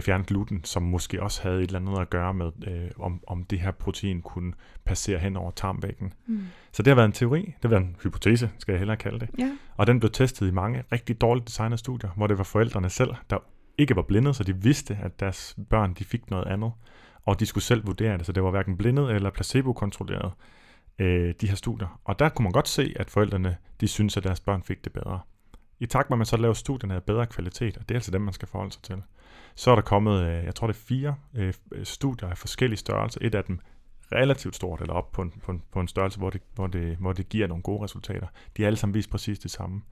fjerne gluten, som måske også havde et eller andet at gøre med, øh, om, om det her protein kunne passere hen over tarmvæggen. Mm. Så det har været en teori, det har været en hypotese, skal jeg hellere kalde det. Ja. Og den blev testet i mange rigtig dårligt designede studier, hvor det var forældrene selv, der ikke var blindet, så de vidste, at deres børn de fik noget andet. Og de skulle selv vurdere det, så det var hverken blindet eller placebo-kontrolleret, øh, de her studier. Og der kunne man godt se, at forældrene de synes, at deres børn fik det bedre. I takt med, at man så laver studierne af bedre kvalitet, og det er altså dem, man skal forholde sig til, så er der kommet, øh, jeg tror det er fire øh, studier af forskellige størrelser. Et af dem relativt stort, eller op på en, på en, på en størrelse, hvor det, hvor, det, hvor det giver nogle gode resultater. De er alle sammen vist præcis det samme.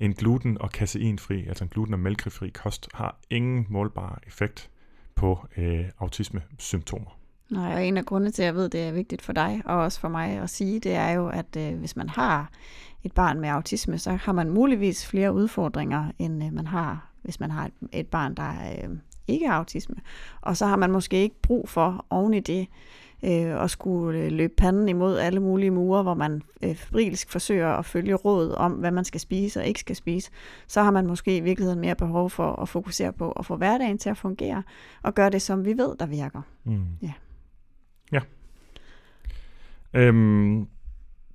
En gluten- og kaseinfri, altså en gluten- og mælkefri kost, har ingen målbar effekt på øh, autisme-symptomer. Nej, og en af grundene til, at jeg ved, det er vigtigt for dig, og også for mig at sige, det er jo, at øh, hvis man har et barn med autisme, så har man muligvis flere udfordringer, end øh, man har, hvis man har et, et barn, der øh, ikke har autisme. Og så har man måske ikke brug for oven i det, øh, at skulle øh, løbe panden imod alle mulige mure, hvor man øh, febrilsk forsøger at følge råd om, hvad man skal spise og ikke skal spise, så har man måske i virkeligheden mere behov for at fokusere på at få hverdagen til at fungere, og gøre det, som vi ved, der virker. Mm. Ja. Ja. Øhm,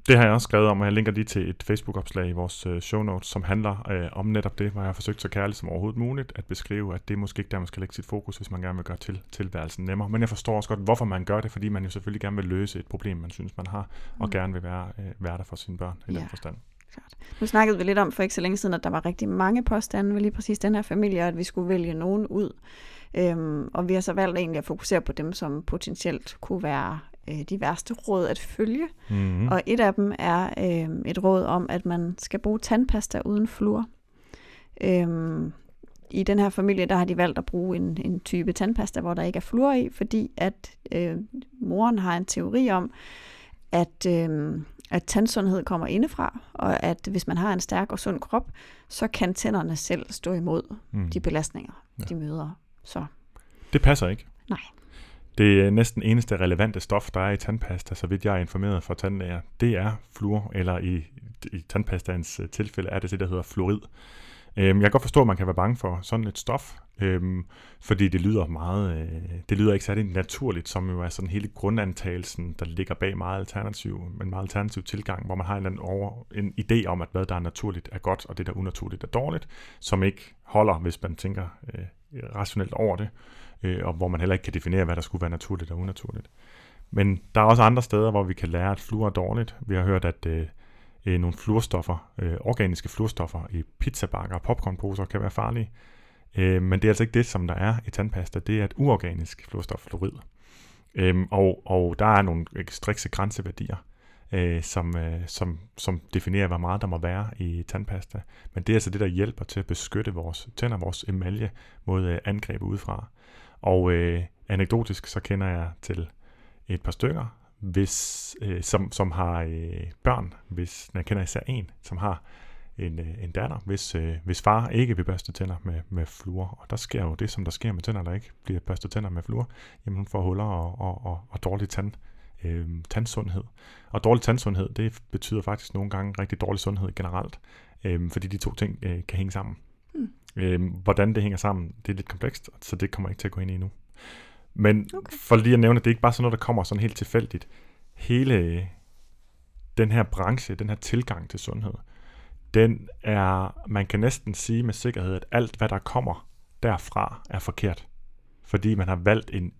det har jeg også skrevet om, og jeg linker lige til et Facebook-opslag i vores øh, show notes, som handler øh, om netop det, hvor jeg har forsøgt så kærligt som overhovedet muligt at beskrive, at det er måske ikke der, man skal lægge sit fokus, hvis man gerne vil gøre til, tilværelsen nemmere. Men jeg forstår også godt, hvorfor man gør det, fordi man jo selvfølgelig gerne vil løse et problem, man synes, man har, og Mm. gerne vil være, øh, være der for sine børn i Ja. den forstand. Klart. Nu snakkede vi lidt om for ikke så længe siden, at der var rigtig mange påstande ved lige præcis den her familie, og at vi skulle vælge nogen ud. Øhm, og vi har så valgt egentlig at fokusere på dem, som potentielt kunne være øh, de værste råd at følge. Mm-hmm. Og et af dem er øh, et råd om, at man skal bruge tandpasta uden fluor. Øhm, I den her familie, der har de valgt at bruge en, en type tandpasta, hvor der ikke er fluor i, fordi at øh, moren har en teori om, at, øh, at tandsundhed kommer indefra, og at hvis man har en stærk og sund krop, så kan tænderne selv stå imod mm. de belastninger, Ja. de møder. Så Det passer ikke. Nej. Det er næsten eneste relevante stof, der er i tandpasta, så vidt jeg er informeret fra tandlæger. Det er fluor, eller i, i tandpastaens øh, tilfælde er det det, der hedder fluorid. Øhm, jeg kan godt forstå, at man kan være bange for sådan et stof, øhm, fordi det lyder meget, øh, det lyder ikke særlig naturligt, som jo er sådan hele grundantagelsen, der ligger bag meget alternativ, men meget alternativ tilgang, hvor man har en, eller anden over, en idé om, at hvad der er naturligt er godt, og det der er unaturligt er dårligt, som ikke holder, hvis man tænker øh, rationelt over det øh, og hvor man heller ikke kan definere, hvad der skulle være naturligt og unaturligt. Men der er også andre steder, hvor vi kan lære, at fluor er dårligt. Vi har hørt, at øh, øh, nogle fluorstoffer, øh, organiske fluorstoffer i pizzabakker og popcornposer kan være farlige. Øh, men det er altså ikke det, som der er i tandpasta. Det er et uorganisk fluorstof, fluorid. Øh, og, og der er nogle strikse grænseværdier, øh, som, øh, som, som definerer, hvor meget der må være i tandpasta. Men det er altså det, der hjælper til at beskytte vores tænder, vores emalje mod øh, angreb udefra. Og øh, anekdotisk så kender jeg til et par stykker, hvis, øh, som, som har øh, børn, hvis jeg kender især en, som har en, øh, en datter, hvis, øh, hvis far ikke vil børste tænder med, med fluor. Og der sker jo det, som der sker med tænder, der ikke bliver børstet tænder med fluor. Jamen hun får huller og, og, og, og dårlig tand, øh, tandsundhed. Og dårlig tandsundhed, det betyder faktisk nogle gange rigtig dårlig sundhed generelt, øh, fordi de to ting øh, kan hænge sammen. Øh, hvordan det hænger sammen, det er lidt komplekst, så det kommer jeg ikke til at gå ind i nu. Men Okay. for lige at nævne, det er ikke bare sådan noget, der kommer sådan helt tilfældigt. Hele den her branche, den her tilgang til sundhed, den er, man kan næsten sige med sikkerhed, at alt, hvad der kommer derfra, er forkert. Fordi man har valgt en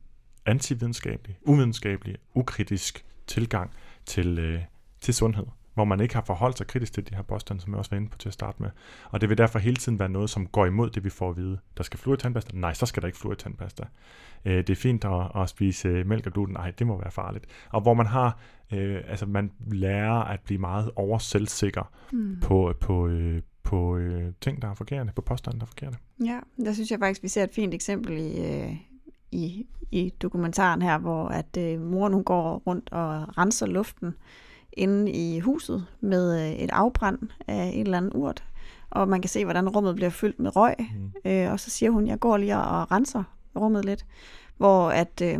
antividenskabelig, uvidenskabelig, ukritisk tilgang til, øh, til sundhed, hvor man ikke har forholdt sig kritisk til de her påstande, som jeg også var inde på til at starte med. Og det vil derfor hele tiden være noget, som går imod det, vi får at vide. Der skal fluor i tandpasta? Nej, så skal der ikke fluor i tandpasta. Øh, det er fint at, at spise øh, mælk og gluten? Nej, det må være farligt. Og hvor man har, øh, altså man lærer at blive meget overselvsikker Mm. på, på, øh, på øh, ting, der er forkerte, på påstande, der er forkerte. Ja, der synes jeg faktisk, vi ser et fint eksempel i, øh, i, i dokumentaren her, hvor at øh, moren hun går rundt og renser luften inde i huset med øh, et afbrand af et eller andet urt. Og man kan se, hvordan rummet bliver fyldt med røg. Mm. Øh, og så siger hun, jeg går lige og renser rummet lidt. Hvor at øh,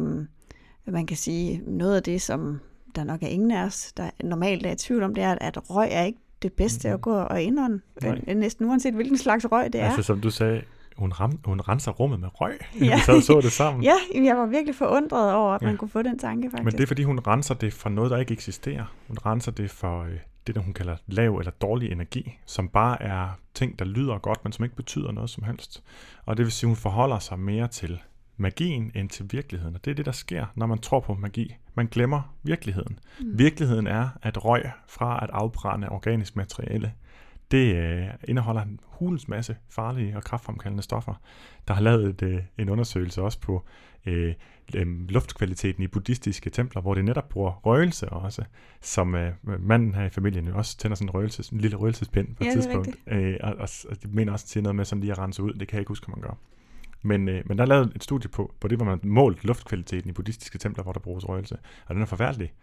man kan sige, noget af det, som der nok er ingen af os, der normalt er i tvivl om, det er, at røg er ikke det bedste Mhm. at gå og indånde. Øh, Næsten uanset hvilken slags røg det er. Altså som du sagde, hun, ram, hun renser rummet med røg. (laughs) Ja. Vi sad så det sammen. Ja, jeg var virkelig forundret over, at man Ja. kunne få den tanke, faktisk. Men det er, fordi hun renser det for noget, der ikke eksisterer. Hun renser det for øh, det, der hun kalder lav eller dårlig energi, som bare er ting, der lyder godt, men som ikke betyder noget som helst. Og det vil sige, hun forholder sig mere til magien end til virkeligheden. Og det er det, der sker, når man tror på magi. Man glemmer virkeligheden. Mm. Virkeligheden er, at røg fra at afbrænde organisk materiale, det øh, indeholder en hulens masse farlige og kraftfremkaldende stoffer. Der har lavet et, øh, en undersøgelse også på øh, øh, luftkvaliteten i buddhistiske templer, hvor det netop bruger røgelse også, som øh, manden her i familien også tænder sådan en, røgelse, en lille røgelsespind på et Ja, det tidspunkt. Øh, og, og, og de mener også, at sige noget med sådan lige at rense ud. Det kan jeg ikke huske, man gør. Men, øh, men der er lavet et studie på, på det, hvor man har målt luftkvaliteten i buddhistiske templer, hvor der bruges røgelse. Og den er forfærdelig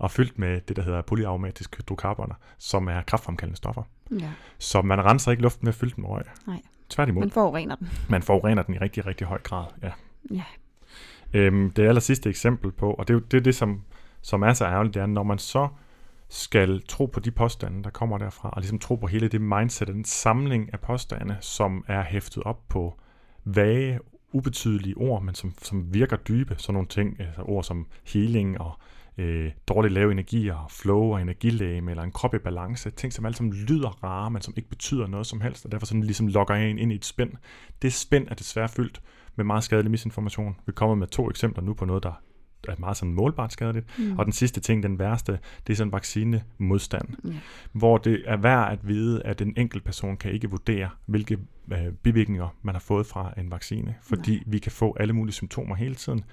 og fyldt med det, der hedder polyaromatisk hydrokarboner, som er kraftfremkaldende stoffer. Ja, Så man renser ikke luften med at fylde den med røg. Nej. Tværtimod. man forurener den. (laughs) Man forurener den i rigtig, rigtig høj grad. Ja. Ja. Øhm, det aller sidste eksempel på, og det er jo det, er det som, som er så ærgerligt, det er, når man så skal tro på de påstande, der kommer derfra, og ligesom tro på hele det mindset, den samling af påstande, som er hæftet op på vage, ubetydelige ord, men som, som virker dybe, sådan nogle ting, altså ord som healing og øh, dårlig lave energier, og flow og energilæge, eller en krop i balance, ting som alle sammen lyder rare, men som ikke betyder noget som helst, og derfor sådan ligesom lokker en ind i et spænd. Det spænd er desværre fyldt med meget skadelig misinformation. Vi kommer med to eksempler nu på noget, der er meget sådan målbart skadeligt. Mm. Og den sidste ting, den værste, det er sådan vaccinemodstand, Ja. hvor det er værd at vide, at en enkelt person kan ikke vurdere, hvilke øh, bivirkninger man har fået fra en vaccine, fordi Nej. vi kan få alle mulige symptomer hele tiden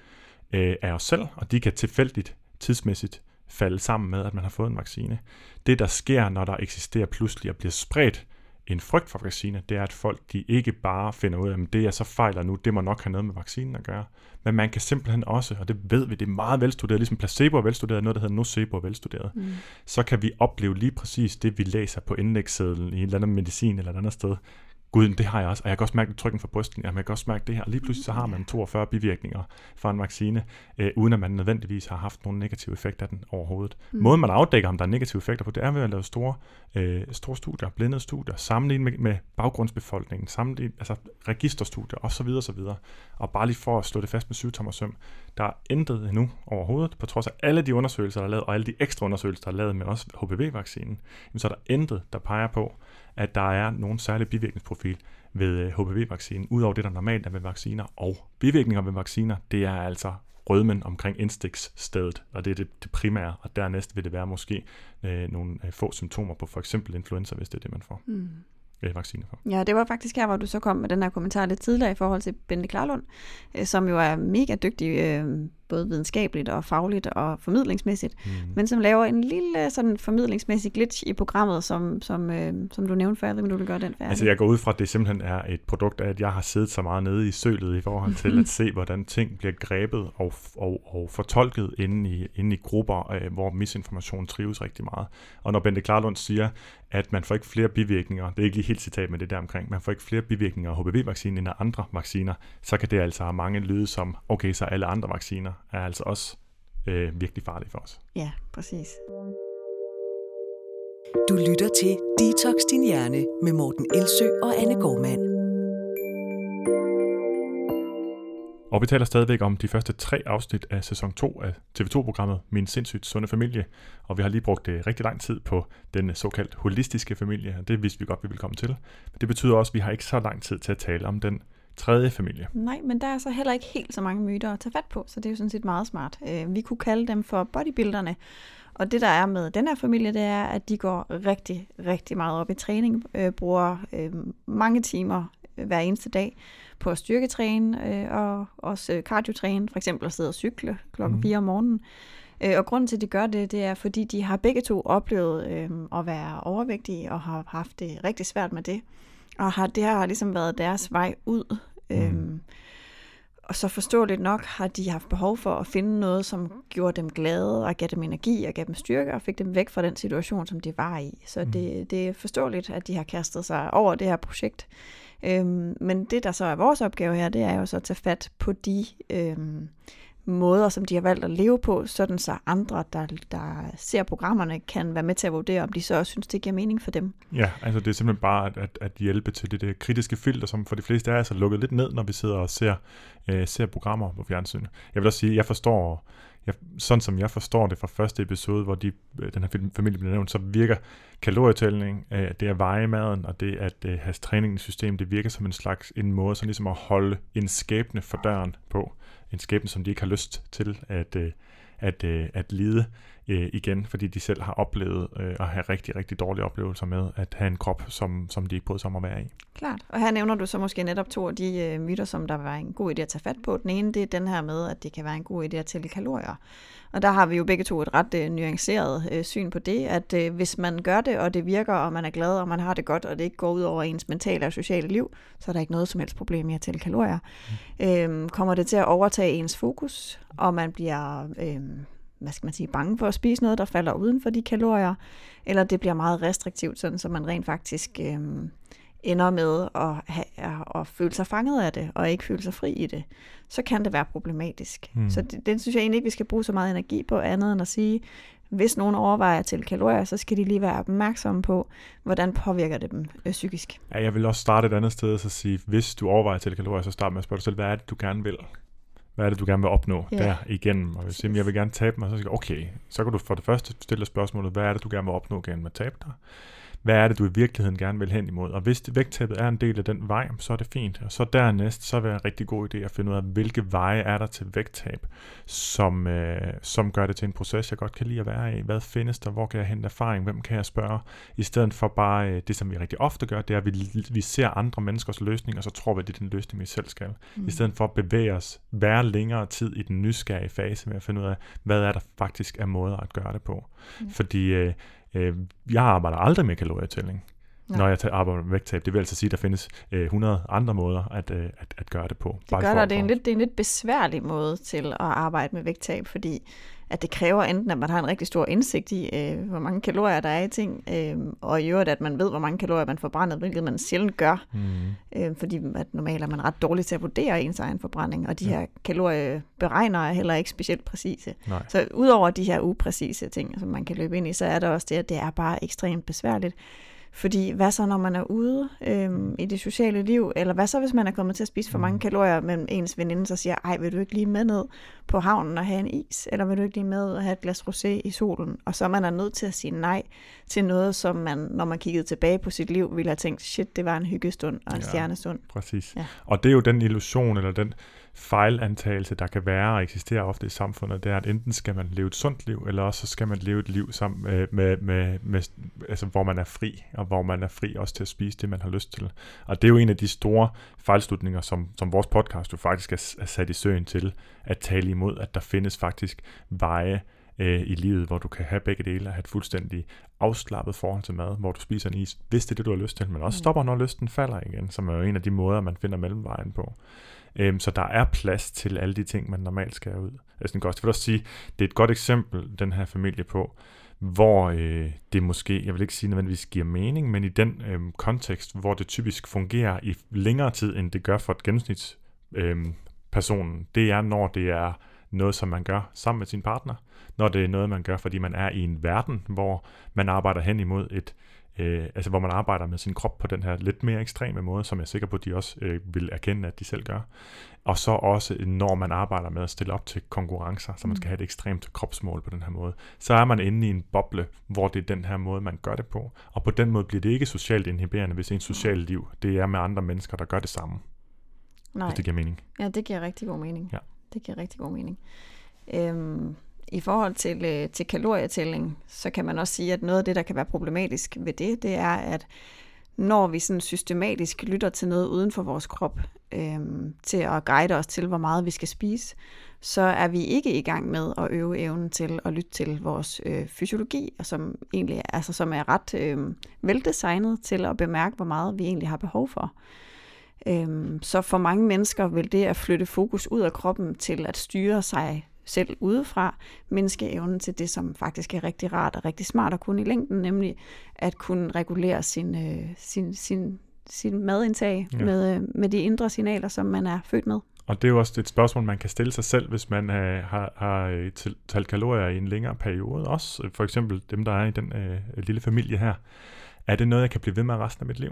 øh, af os selv, og de kan tilfældigt, tidsmæssigt falde sammen med, at man har fået en vaccine. Det, der sker, når der eksisterer pludselig og bliver spredt en frygt for vaccine, det er, at folk de ikke bare finder ud af, at det jeg så fejler nu, det må nok have noget med vaccinen at gøre. Men man kan simpelthen også, og det ved vi, det er meget velstuderet, ligesom placebo er velstuderet, noget der hedder nocebo er velstuderet, mm. så kan vi opleve lige præcis det, vi læser på indlægssedlen i et eller andet medicin eller et andet sted. Gud, det har jeg også, og jeg kan også mærke det trykken fra brysten, og jeg kan også mærke det her. Og lige pludselig så har man 42 bivirkninger fra en vaccine, øh, uden at man nødvendigvis har haft nogen negativ effekt af den overhovedet. Mm. Måden man afdækker, om der er negative effekter på, det er ved at lave store, øh, store studier, blindede studier, sammenligne med, med baggrundsbefolkningen, sammenligne, altså registerstudier osv. osv. Og bare lige for at slå det fast med syvtommer søm, der er intet endnu overhovedet, på trods af alle de undersøgelser, der er lavet, og alle de ekstra undersøgelser, der er lavet med også HPV-vaccinen, så er der intet, der peger på, at der er nogen særlig bivirkningsprofil ved øh, HPV-vaccinen, udover det, der normalt er ved vacciner. Og bivirkninger ved vacciner, det er altså rødmen omkring indstiksstedet, og det er det, det primære, og dernæst vil det være måske øh, nogle øh, få symptomer på for eksempel influenza, hvis det er det, man får Mm. øh, vacciner for. Ja, det var faktisk her, hvor du så kom med den her kommentar lidt tidligere i forhold til Bente Klarlund, øh, som jo er mega dygtig, øh, både videnskabeligt og fagligt og formidlingsmæssigt, Mm. men som laver en lille sådan formidlingsmæssig glitch i programmet, som, som, øh, som du nævnte før. Om du vil gøre den færdig. Altså jeg går ud fra, at det simpelthen er et produkt af, at jeg har siddet så meget nede i sølet i forhold til at (laughs) se, hvordan ting bliver grebet og, og, og fortolket inde i, inde i grupper, øh, hvor misinformation trives rigtig meget. Og når Bente Klarlund siger, at man får ikke flere bivirkninger, det er ikke lige helt citat med det der omkring, man får ikke flere bivirkninger af HPV-vaccinen end af andre vacciner, så kan det altså have mange lyde som, okay, så alle andre vacciner er altså også øh, virkelig farlige for os. Ja, præcis. Du lytter til Detox Din Hjerne med Morten Elsø og Anne Gormand. Og vi taler stadigvæk om de første tre afsnit af sæson 2 af TV2-programmet Min sindssygt sunde familie. Og vi har lige brugt øh, rigtig lang tid på den såkaldt holistiske familie, og det vidste vi godt, vi ville komme til. Men det betyder også, at vi har ikke så lang tid til at tale om den tredje familie. Nej, men der er så heller ikke helt så mange myter at tage fat på, så det er jo sådan set meget smart. Øh, Vi kunne kalde dem for bodybuilderne, og det der er med den her familie, det er, at de går rigtig, rigtig meget op i træning, øh, bruger øh, mange timer øh, hver eneste dag på at styrketræne øh, og også øh, cardiotræne, for eksempel at sidde og cykle klokken Mhm. 4 om morgenen. Øh, og grunden til, at de gør det, det er, fordi de har begge to oplevet øh, at være overvægtige og har haft det rigtig svært med det. Og har, det har ligesom været deres vej ud. Mm. Øhm, og så forståeligt nok har de haft behov for at finde noget, som gjorde dem glade og gav dem energi og gav dem styrke og fik dem væk fra den situation, som de var i. Så Mm. det, det er forståeligt, at de har kastet sig over det her projekt. Øhm, men det, der så er vores opgave her, det er jo så at tage fat på de øhm, måder, som de har valgt at leve på, sådan så andre, der, der ser programmerne, kan være med til at vurdere, om de så også synes, det giver mening for dem. Ja, altså det er simpelthen bare at, at, at hjælpe til det, der kritiske filter, som for de fleste er altså lukket lidt ned, når vi sidder og ser, øh, ser programmer på fjernsyn. Jeg vil også sige, jeg forstår, jeg, sådan som jeg forstår det fra første episode, hvor de, øh, den her familie bliver nævnt, så virker kalorietælling, øh, det at veje maden, og det at øh, have træningssystem, det virker som en slags en måde, så ligesom at holde en skæbne for døren på. En skæbne, som de ikke har lyst til at, øh, at, at, at lide øh, igen, fordi de selv har oplevet øh, at have rigtig, rigtig dårlige oplevelser med at have en krop, som, som de ikke bryder sig om at være i. Klart. Og her nævner du så måske netop to af de øh, myter, som der var en god idé at tage fat på. Den ene, det er den her med, at det kan være en god idé at tælle kalorier. Og der har vi jo begge to et ret øh, nuanceret øh, syn på det, at øh, hvis man gør det, og det virker, og man er glad, og man har det godt, og det ikke går ud over ens mentale og sociale liv, så er der ikke noget som helst problem i at tælle kalorier. Mm. Øhm, kommer det til at overtage ens fokus, og man bliver... Øh, hvad skal man sige, bange for at spise noget, der falder uden for de kalorier, eller det bliver meget restriktivt, sådan så man rent faktisk øh, ender med at, have, at føle sig fanget af det, og ikke føle sig fri i det, så kan det være problematisk. Mm. Så det, den synes jeg egentlig ikke, vi skal bruge så meget energi på andet end at sige, hvis nogen overvejer til kalorier, så skal de lige være opmærksomme på, hvordan påvirker det dem øh, psykisk. Ja, jeg vil også starte et andet sted og sige, hvis du overvejer til kalorier, så start med at spørge dig selv, hvad er det, du gerne vil? Hvad er det, du gerne vil opnå yeah. der igennem? Og hvis jeg vil gerne tabe mig, så siger jeg, okay, så kan du for det første stille spørgsmålet, hvad er det, du gerne vil opnå gennem at tabe dig? Hvad er det, du i virkeligheden gerne vil hen imod? Og hvis vægttabet er en del af den vej, så er det fint. Og så dernæst, så vil det en rigtig god idé at finde ud af, hvilke veje er der til vægttab, som, øh, som gør det til en proces, jeg godt kan lide at være i. Hvad findes der? Hvor kan jeg hente erfaring? Hvem kan jeg spørge? I stedet for bare øh, det, som vi rigtig ofte gør, det er, at vi, vi ser andre menneskers løsning, og så tror vi, at det er den løsning, vi selv skal. Mm. I stedet for at bevæge os, være længere tid i den nysgerrige fase med at finde ud af, hvad er der faktisk er måder at gøre det på. Mm. Fordi øh, Øh, jeg arbejder aldrig med kalorietælling, Nej. når jeg arbejder med vægttab. Det vil altså sige, at der findes øh, 100 andre måder at, øh, at, at gøre det på. Det gør der, det er, en lidt, det er en lidt besværlig måde til at arbejde med vægttab, fordi at det kræver enten, at man har en rigtig stor indsigt i, øh, hvor mange kalorier der er i ting, øh, og i øvrigt, at man ved, hvor mange kalorier man forbrænder, hvilket man sjældent gør, mm. øh, fordi at normalt er man ret dårlig til at vurdere ens egen forbrænding, og de ja. her kalorieberegnere er heller ikke specielt præcise. Nej. Så udover de her upræcise ting, som man kan løbe ind i, så er der også det, at det er bare ekstremt besværligt. Fordi hvad så, når man er ude øhm, i det sociale liv? Eller hvad så, hvis man er kommet til at spise for mange mm. kalorier, men ens veninde så siger, ej, vil du ikke lige med ned på havnen og have en is? Eller vil du ikke lige med og have et glas rosé i solen? Og så man er nødt til at sige nej til noget, som man, når man kiggede tilbage på sit liv, ville have tænkt, shit, det var en hyggestund og en ja, stjernestund. Præcis. Ja. Og det er jo den illusion, eller den fejlantagelse, der kan være og eksistere ofte i samfundet, det er, at enten skal man leve et sundt liv, eller også skal man leve et liv, sammen med, med, med, med, altså, hvor man er fri, og hvor man er fri også til at spise det, man har lyst til. Og det er jo en af de store fejlslutninger, som, som vores podcast jo faktisk er, er sat i søen til, at tale imod, at der findes faktisk veje øh, i livet, hvor du kan have begge dele, og have et fuldstændig afslappet forhold til mad, hvor du spiser en is, hvis det er det, du har lyst til, men også mm. stopper, når lysten falder igen, som er jo en af de måder, man finder mellemvejen på. Øhm, så der er plads til alle de ting, man normalt skal ud. Jeg synes godt, vil også sige, det er et godt eksempel, den her familie på, hvor øh, det måske, jeg vil ikke sige nødvendigvis giver mening, men i den øh, kontekst, hvor det typisk fungerer i længere tid, end det gør for et gennemsnits øh, personen, det er, når det er noget, som man gør sammen med sin partner, når det er noget, man gør, fordi man er i en verden, hvor man arbejder hen imod et, øh, altså hvor man arbejder med sin krop på den her lidt mere ekstreme måde, som jeg er sikker på, at de også øh, vil erkende, at de selv gør. Og så også, når man arbejder med at stille op til konkurrencer, så man skal mm. have et ekstremt kropsmål på den her måde, så er man inde i en boble, hvor det er den her måde, man gør det på. Og på den måde bliver det ikke socialt inhiberende, hvis ens sociale liv, det er med andre mennesker, der gør det samme. Nej. Hvis det giver mening. Ja, det giver rigtig god mening. Ja. Det giver rigtig god mening. Øhm, i forhold til, øh, til kalorietælling, så kan man også sige, at noget af det, der kan være problematisk ved det, det er, at når vi sådan systematisk lytter til noget uden for vores krop, øhm, til at guide os til, hvor meget vi skal spise, så er vi ikke i gang med at øve evnen til at lytte til vores øh, fysiologi, og som egentlig altså, som er ret øh, veldesignet til at bemærke, hvor meget vi egentlig har behov for. Øhm, så for mange mennesker vil det at flytte fokus ud af kroppen til at styre sig selv udefra, mindske evnen til det, som faktisk er rigtig rart og rigtig smart at kunne i længden, nemlig at kunne regulere sin, øh, sin, sin, sin madindtag ja. med, øh, med de indre signaler, som man er født med. Og det er jo også et spørgsmål, man kan stille sig selv, hvis man øh, har, har øh, talt kalorier i en længere periode. Også for eksempel dem, der er i den øh, lille familie her. Er det noget, jeg kan blive ved med resten af mit liv?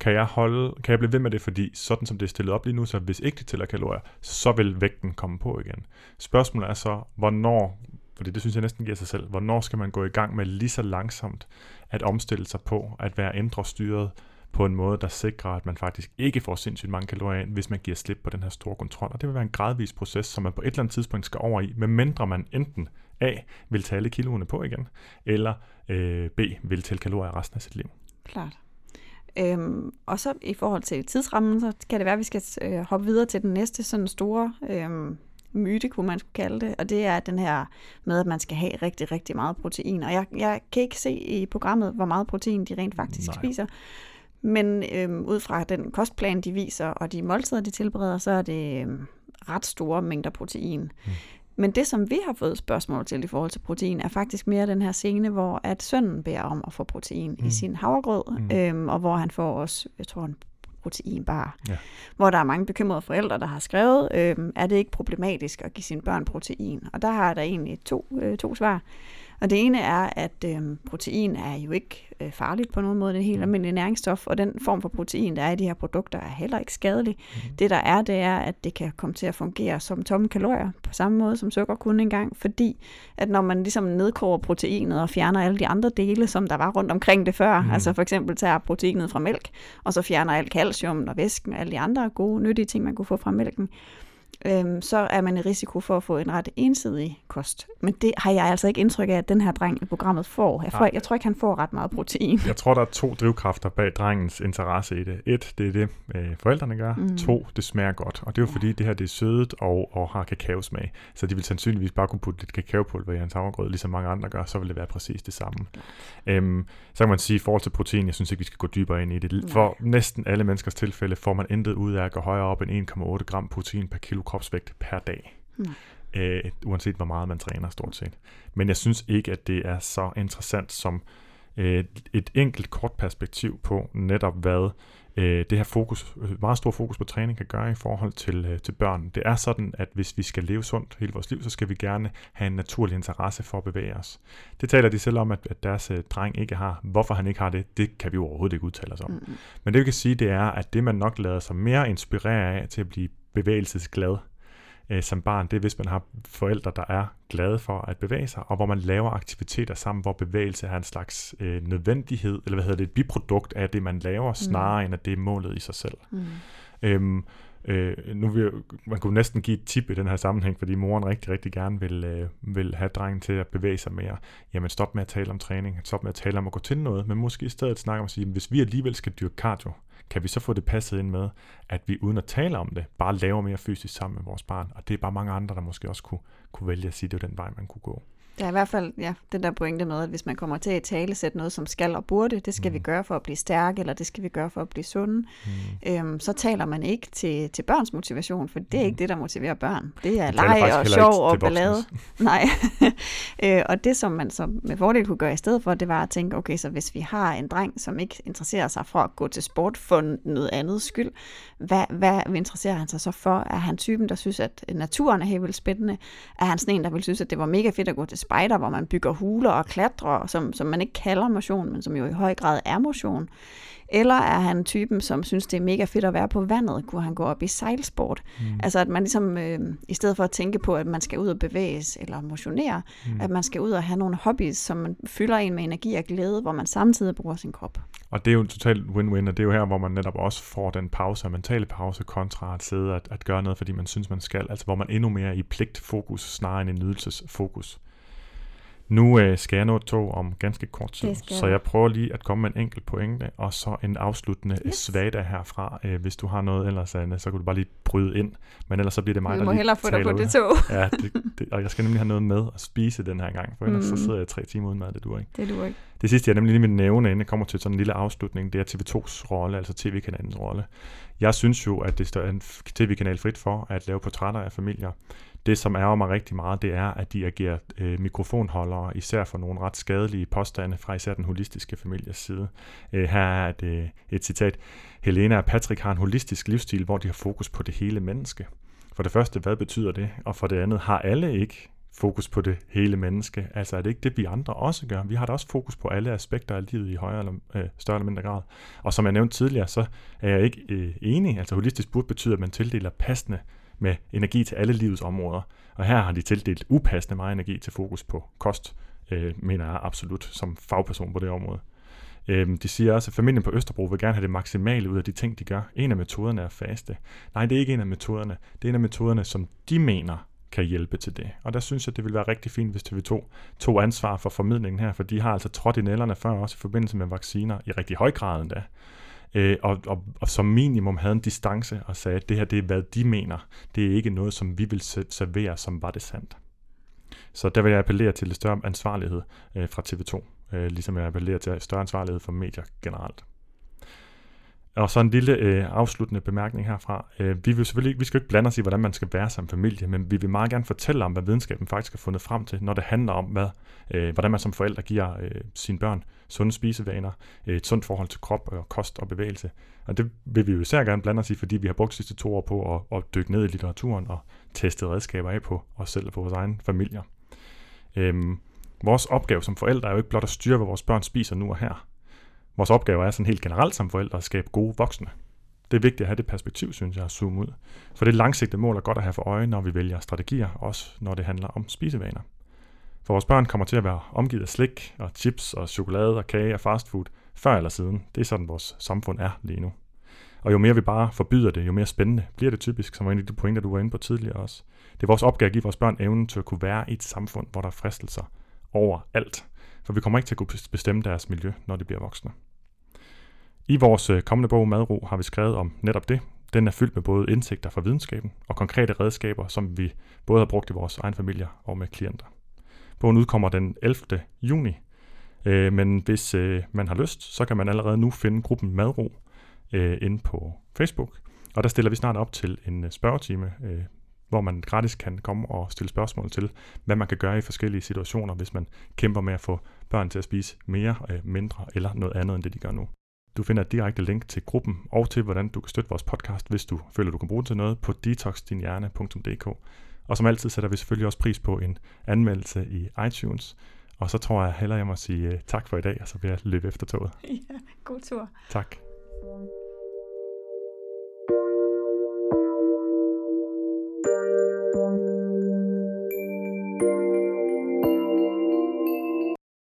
Kan jeg, holde, kan jeg blive ved med det, fordi sådan som det er stillet op lige nu, så hvis ikke det tæller kalorier, så vil vægten komme på igen. Spørgsmålet er så, hvornår, fordi det synes jeg næsten giver sig selv, hvornår skal man gå i gang med lige så langsomt at omstille sig på, at være indre styret på en måde, der sikrer, at man faktisk ikke får sindssygt mange kalorier ind, hvis man giver slip på den her store kontrol. Og det vil være en gradvis proces, som man på et eller andet tidspunkt skal over i, medmindre man enten A. vil tage alle kiloene på igen, eller øh, B. vil tælle kalorier resten af sit liv. Klart. Øhm, og så i forhold til tidsrammen, så kan det være, at vi skal øh, hoppe videre til den næste sådan store øh, myte, kunne man kalde det, og det er den her med, at man skal have rigtig, rigtig meget protein. Og jeg, jeg kan ikke se i programmet, hvor meget protein de rent faktisk Nej. spiser. Men øhm, ud fra den kostplan, de viser, og de måltider, de tilbereder, så er det øhm, ret store mængder protein. Mm. Men det, som vi har fået spørgsmål til i forhold til protein, er faktisk mere den her scene, hvor at sønnen beder om at få protein mm. i sin havregrød, mm. øhm, og hvor han får også, jeg tror, en proteinbar. Ja. Hvor der er mange bekymrede forældre, der har skrevet, øhm, er det ikke problematisk at give sine børn protein? Og der har der egentlig to, øh, to svar. Og det ene er, at øh, protein er jo ikke øh, farligt på nogen måde. Det er helt mm. almindelig næringsstof, og den form for protein, der er i de her produkter, er heller ikke skadelig. Mm. Det der er, det er, at det kan komme til at fungere som tomme kalorier, på samme måde som sukker kunne engang, fordi at når man ligesom nedkoger proteinet og fjerner alle de andre dele, som der var rundt omkring det før, mm. altså for eksempel tager proteinet fra mælk, og så fjerner alt calcium og væsken og alle de andre gode, nyttige ting, man kunne få fra mælken, øhm, så er man i risiko for at få en ret ensidig kost. Men det har jeg altså ikke indtryk af, at den her dreng i programmet får. Jeg, får, jeg tror ikke, han får ret meget protein. Jeg tror, der er to drivkræfter bag drengens interesse i det. Et, det er det, øh, forældrene gør. Mm. To, det smager godt. Og det er jo ja. fordi, det her det er sødet og, og har kakaosmag. Så de vil sandsynligvis bare kunne putte lidt kakaopulver i hans havregrød, ligesom mange andre gør, så vil det være præcis det samme. Øhm, så kan man sige, i forhold til protein, jeg synes ikke, vi skal gå dybere ind i det. For Nej. næsten alle menneskers tilfælde får man intet ud af at gå højere op end 1,8 gram protein per kilo kropsvægt per dag. Mm. Øh, uanset hvor meget man træner stort set. Men jeg synes ikke, at det er så interessant som øh, et enkelt kort perspektiv på netop hvad øh, det her fokus, meget stor fokus på træning kan gøre i forhold til, øh, til børn. Det er sådan, at hvis vi skal leve sundt hele vores liv, så skal vi gerne have en naturlig interesse for at bevæge os. Det taler de selv om, at, at deres øh, dreng ikke har. Hvorfor han ikke har det, det kan vi overhovedet ikke udtale os om. Mm. Men det vi kan sige, det er, at det man nok lader sig mere inspirere af til at blive bevægelsesglad, øh, som barn, det er, hvis man har forældre, der er glade for at bevæge sig, og hvor man laver aktiviteter sammen, hvor bevægelse er en slags øh, nødvendighed, eller hvad hedder det, et biprodukt af det, man laver, mm. snarere end at det er målet i sig selv. Mm. Øhm, Øh, nu vil man kunne næsten give et tip i den her sammenhæng, fordi moren rigtig, rigtig gerne vil, øh, vil have drengen til at bevæge sig mere. Jamen stop med at tale om træning, stop med at tale om at gå til noget, men måske i stedet snakke om at sige, hvis vi alligevel skal dyrke cardio, kan vi så få det passet ind med, at vi uden at tale om det, bare laver mere fysisk sammen med vores barn. Og det er bare mange andre, der måske også kunne, kunne vælge at sige, at det er den vej, man kunne gå. Der er i hvert fald ja, den der pointe med, at hvis man kommer til at tale sætte noget som skal og burde, det skal mm. vi gøre for at blive stærke, eller det skal vi gøre for at blive sunde, mm. øhm, så taler man ikke til, til børns motivation, for det er mm. ikke det, der motiverer børn. Det er leg og sjov og ballade. (laughs) Nej. (laughs) øh, og det, som man så med fordel kunne gøre i stedet for, det var at tænke, okay, så hvis vi har en dreng, som ikke interesserer sig for at gå til sport for noget andet skyld, hvad, hvad interesserer han sig så for? Er han typen, der synes, at naturen er helt vildt spændende? Er han sådan en, der vil synes, at det var mega fedt at gå til spejder, hvor man bygger huler og klatrer, som, som man ikke kalder motion, men som jo i høj grad er motion. Eller er han typen, som synes, det er mega fedt at være på vandet? Kunne han gå op i sejlsport? Mm. Altså at man ligesom, øh, i stedet for at tænke på, at man skal ud og bevæges eller motionere, mm. at man skal ud og have nogle hobbies, som man fylder en med energi og glæde, hvor man samtidig bruger sin krop. Og det er jo en total win-win, og det er jo her, hvor man netop også får den pause, mentale pause, kontra at sidde at, at gøre noget, fordi man synes, man skal. Altså hvor man endnu mere i pligtfokus, snarere end i nydelsesfokus. Nu øh, skal jeg nå et tog om ganske kort tid, så jeg prøver lige at komme med en enkelt pointe, og så en afsluttende yes. svada herfra. Øh, hvis du har noget ellers, Anne, så kan du bare lige bryde ind. Men ellers så bliver det mig, du der må hellere få dig på det tog. ja, det, det, og jeg skal nemlig have noget med at spise den her gang, for ellers mm. så sidder jeg tre timer uden mad, det duer ikke. Det duer ikke. Det sidste, jeg nemlig lige vil nævne, inden jeg kommer til sådan en lille afslutning, det er TV2's rolle, altså tv-kanalens rolle. Jeg synes jo, at det står en tv-kanal frit for at lave portrætter af familier. Det, som ærger mig rigtig meget, det er, at de agerer øh, mikrofonholdere, især for nogle ret skadelige påstande fra især den holistiske families side. Øh, her er et, øh, et citat. Helena og Patrick har en holistisk livsstil, hvor de har fokus på det hele menneske. For det første, hvad betyder det? Og for det andet, har alle ikke fokus på det hele menneske? Altså er det ikke det, vi andre også gør? Vi har da også fokus på alle aspekter af livet i højere eller øh, større eller mindre grad. Og som jeg nævnte tidligere, så er jeg ikke øh, enig. Altså holistisk burde betyde, at man tildeler passende med energi til alle livets områder. Og her har de tildelt upassende meget energi til fokus på kost, øh, mener jeg absolut som fagperson på det område. Øh, de siger også, at familien på Østerbro vil gerne have det maksimale ud af de ting, de gør. En af metoderne er faste. Nej, det er ikke en af metoderne. Det er en af metoderne, som de mener kan hjælpe til det. Og der synes jeg, det ville være rigtig fint, hvis TV2 tog ansvar for formidlingen her, for de har altså trådt i nælderne før, også i forbindelse med vacciner, i rigtig høj grad endda. Øh, og, og, og som minimum havde en distance og sagde, at det her det er, hvad de mener. Det er ikke noget, som vi vil servere, som var det sandt. Så der vil jeg appellere til lidt større ansvarlighed øh, fra TV2, øh, ligesom jeg appellerer til større ansvarlighed for medier generelt. Og så en lille øh, afsluttende bemærkning herfra. Øh, vi vil selvfølgelig vi skal ikke blande os i, hvordan man skal være som familie, men vi vil meget gerne fortælle om, hvad videnskaben faktisk har fundet frem til, når det handler om, hvad, øh, hvordan man som forældre giver øh, sine børn sunde spisevaner, øh, et sundt forhold til krop og kost og bevægelse. Og det vil vi jo især gerne blande os i, fordi vi har brugt de sidste to år på at, at dykke ned i litteraturen og teste redskaber af på os selv og på vores egen familier. Øh, vores opgave som forældre er jo ikke blot at styre, hvad vores børn spiser nu og her. Vores opgave er sådan helt generelt som forældre at skabe gode voksne. Det er vigtigt at have det perspektiv, synes jeg, at zoome ud. For det langsigtede mål er godt at have for øje, når vi vælger strategier, også når det handler om spisevaner. For vores børn kommer til at være omgivet af slik og chips og chokolade og kage og fastfood før eller siden. Det er sådan, vores samfund er lige nu. Og jo mere vi bare forbyder det, jo mere spændende bliver det typisk, som var en af de pointer, du var inde på tidligere også. Det er vores opgave at give vores børn evnen til at kunne være i et samfund, hvor der er fristelser over alt. For vi kommer ikke til at kunne bestemme deres miljø, når de bliver voksne. I vores øh, kommende bog Madro har vi skrevet om netop det. Den er fyldt med både indsigter fra videnskaben og konkrete redskaber, som vi både har brugt i vores egen familie og med klienter. Bogen udkommer den 11. juni, øh, men hvis øh, man har lyst, så kan man allerede nu finde gruppen Madro øh, inde på Facebook. Og der stiller vi snart op til en øh, spørgetime, hvor man gratis kan komme og stille spørgsmål til, hvad man kan gøre i forskellige situationer, hvis man kæmper med at få børn til at spise mere, mindre eller noget andet end det, de gør nu. Du finder et direkte link til gruppen og til, hvordan du kan støtte vores podcast, hvis du føler, du kan bruge det til noget på detoxdinhjerne.dk. Og som altid sætter vi selvfølgelig også pris på en anmeldelse i iTunes. Og så tror jeg heller, jeg må sige uh, tak for i dag, og så vil jeg løbe efter toget. (laughs) Ja, god tur. Tak.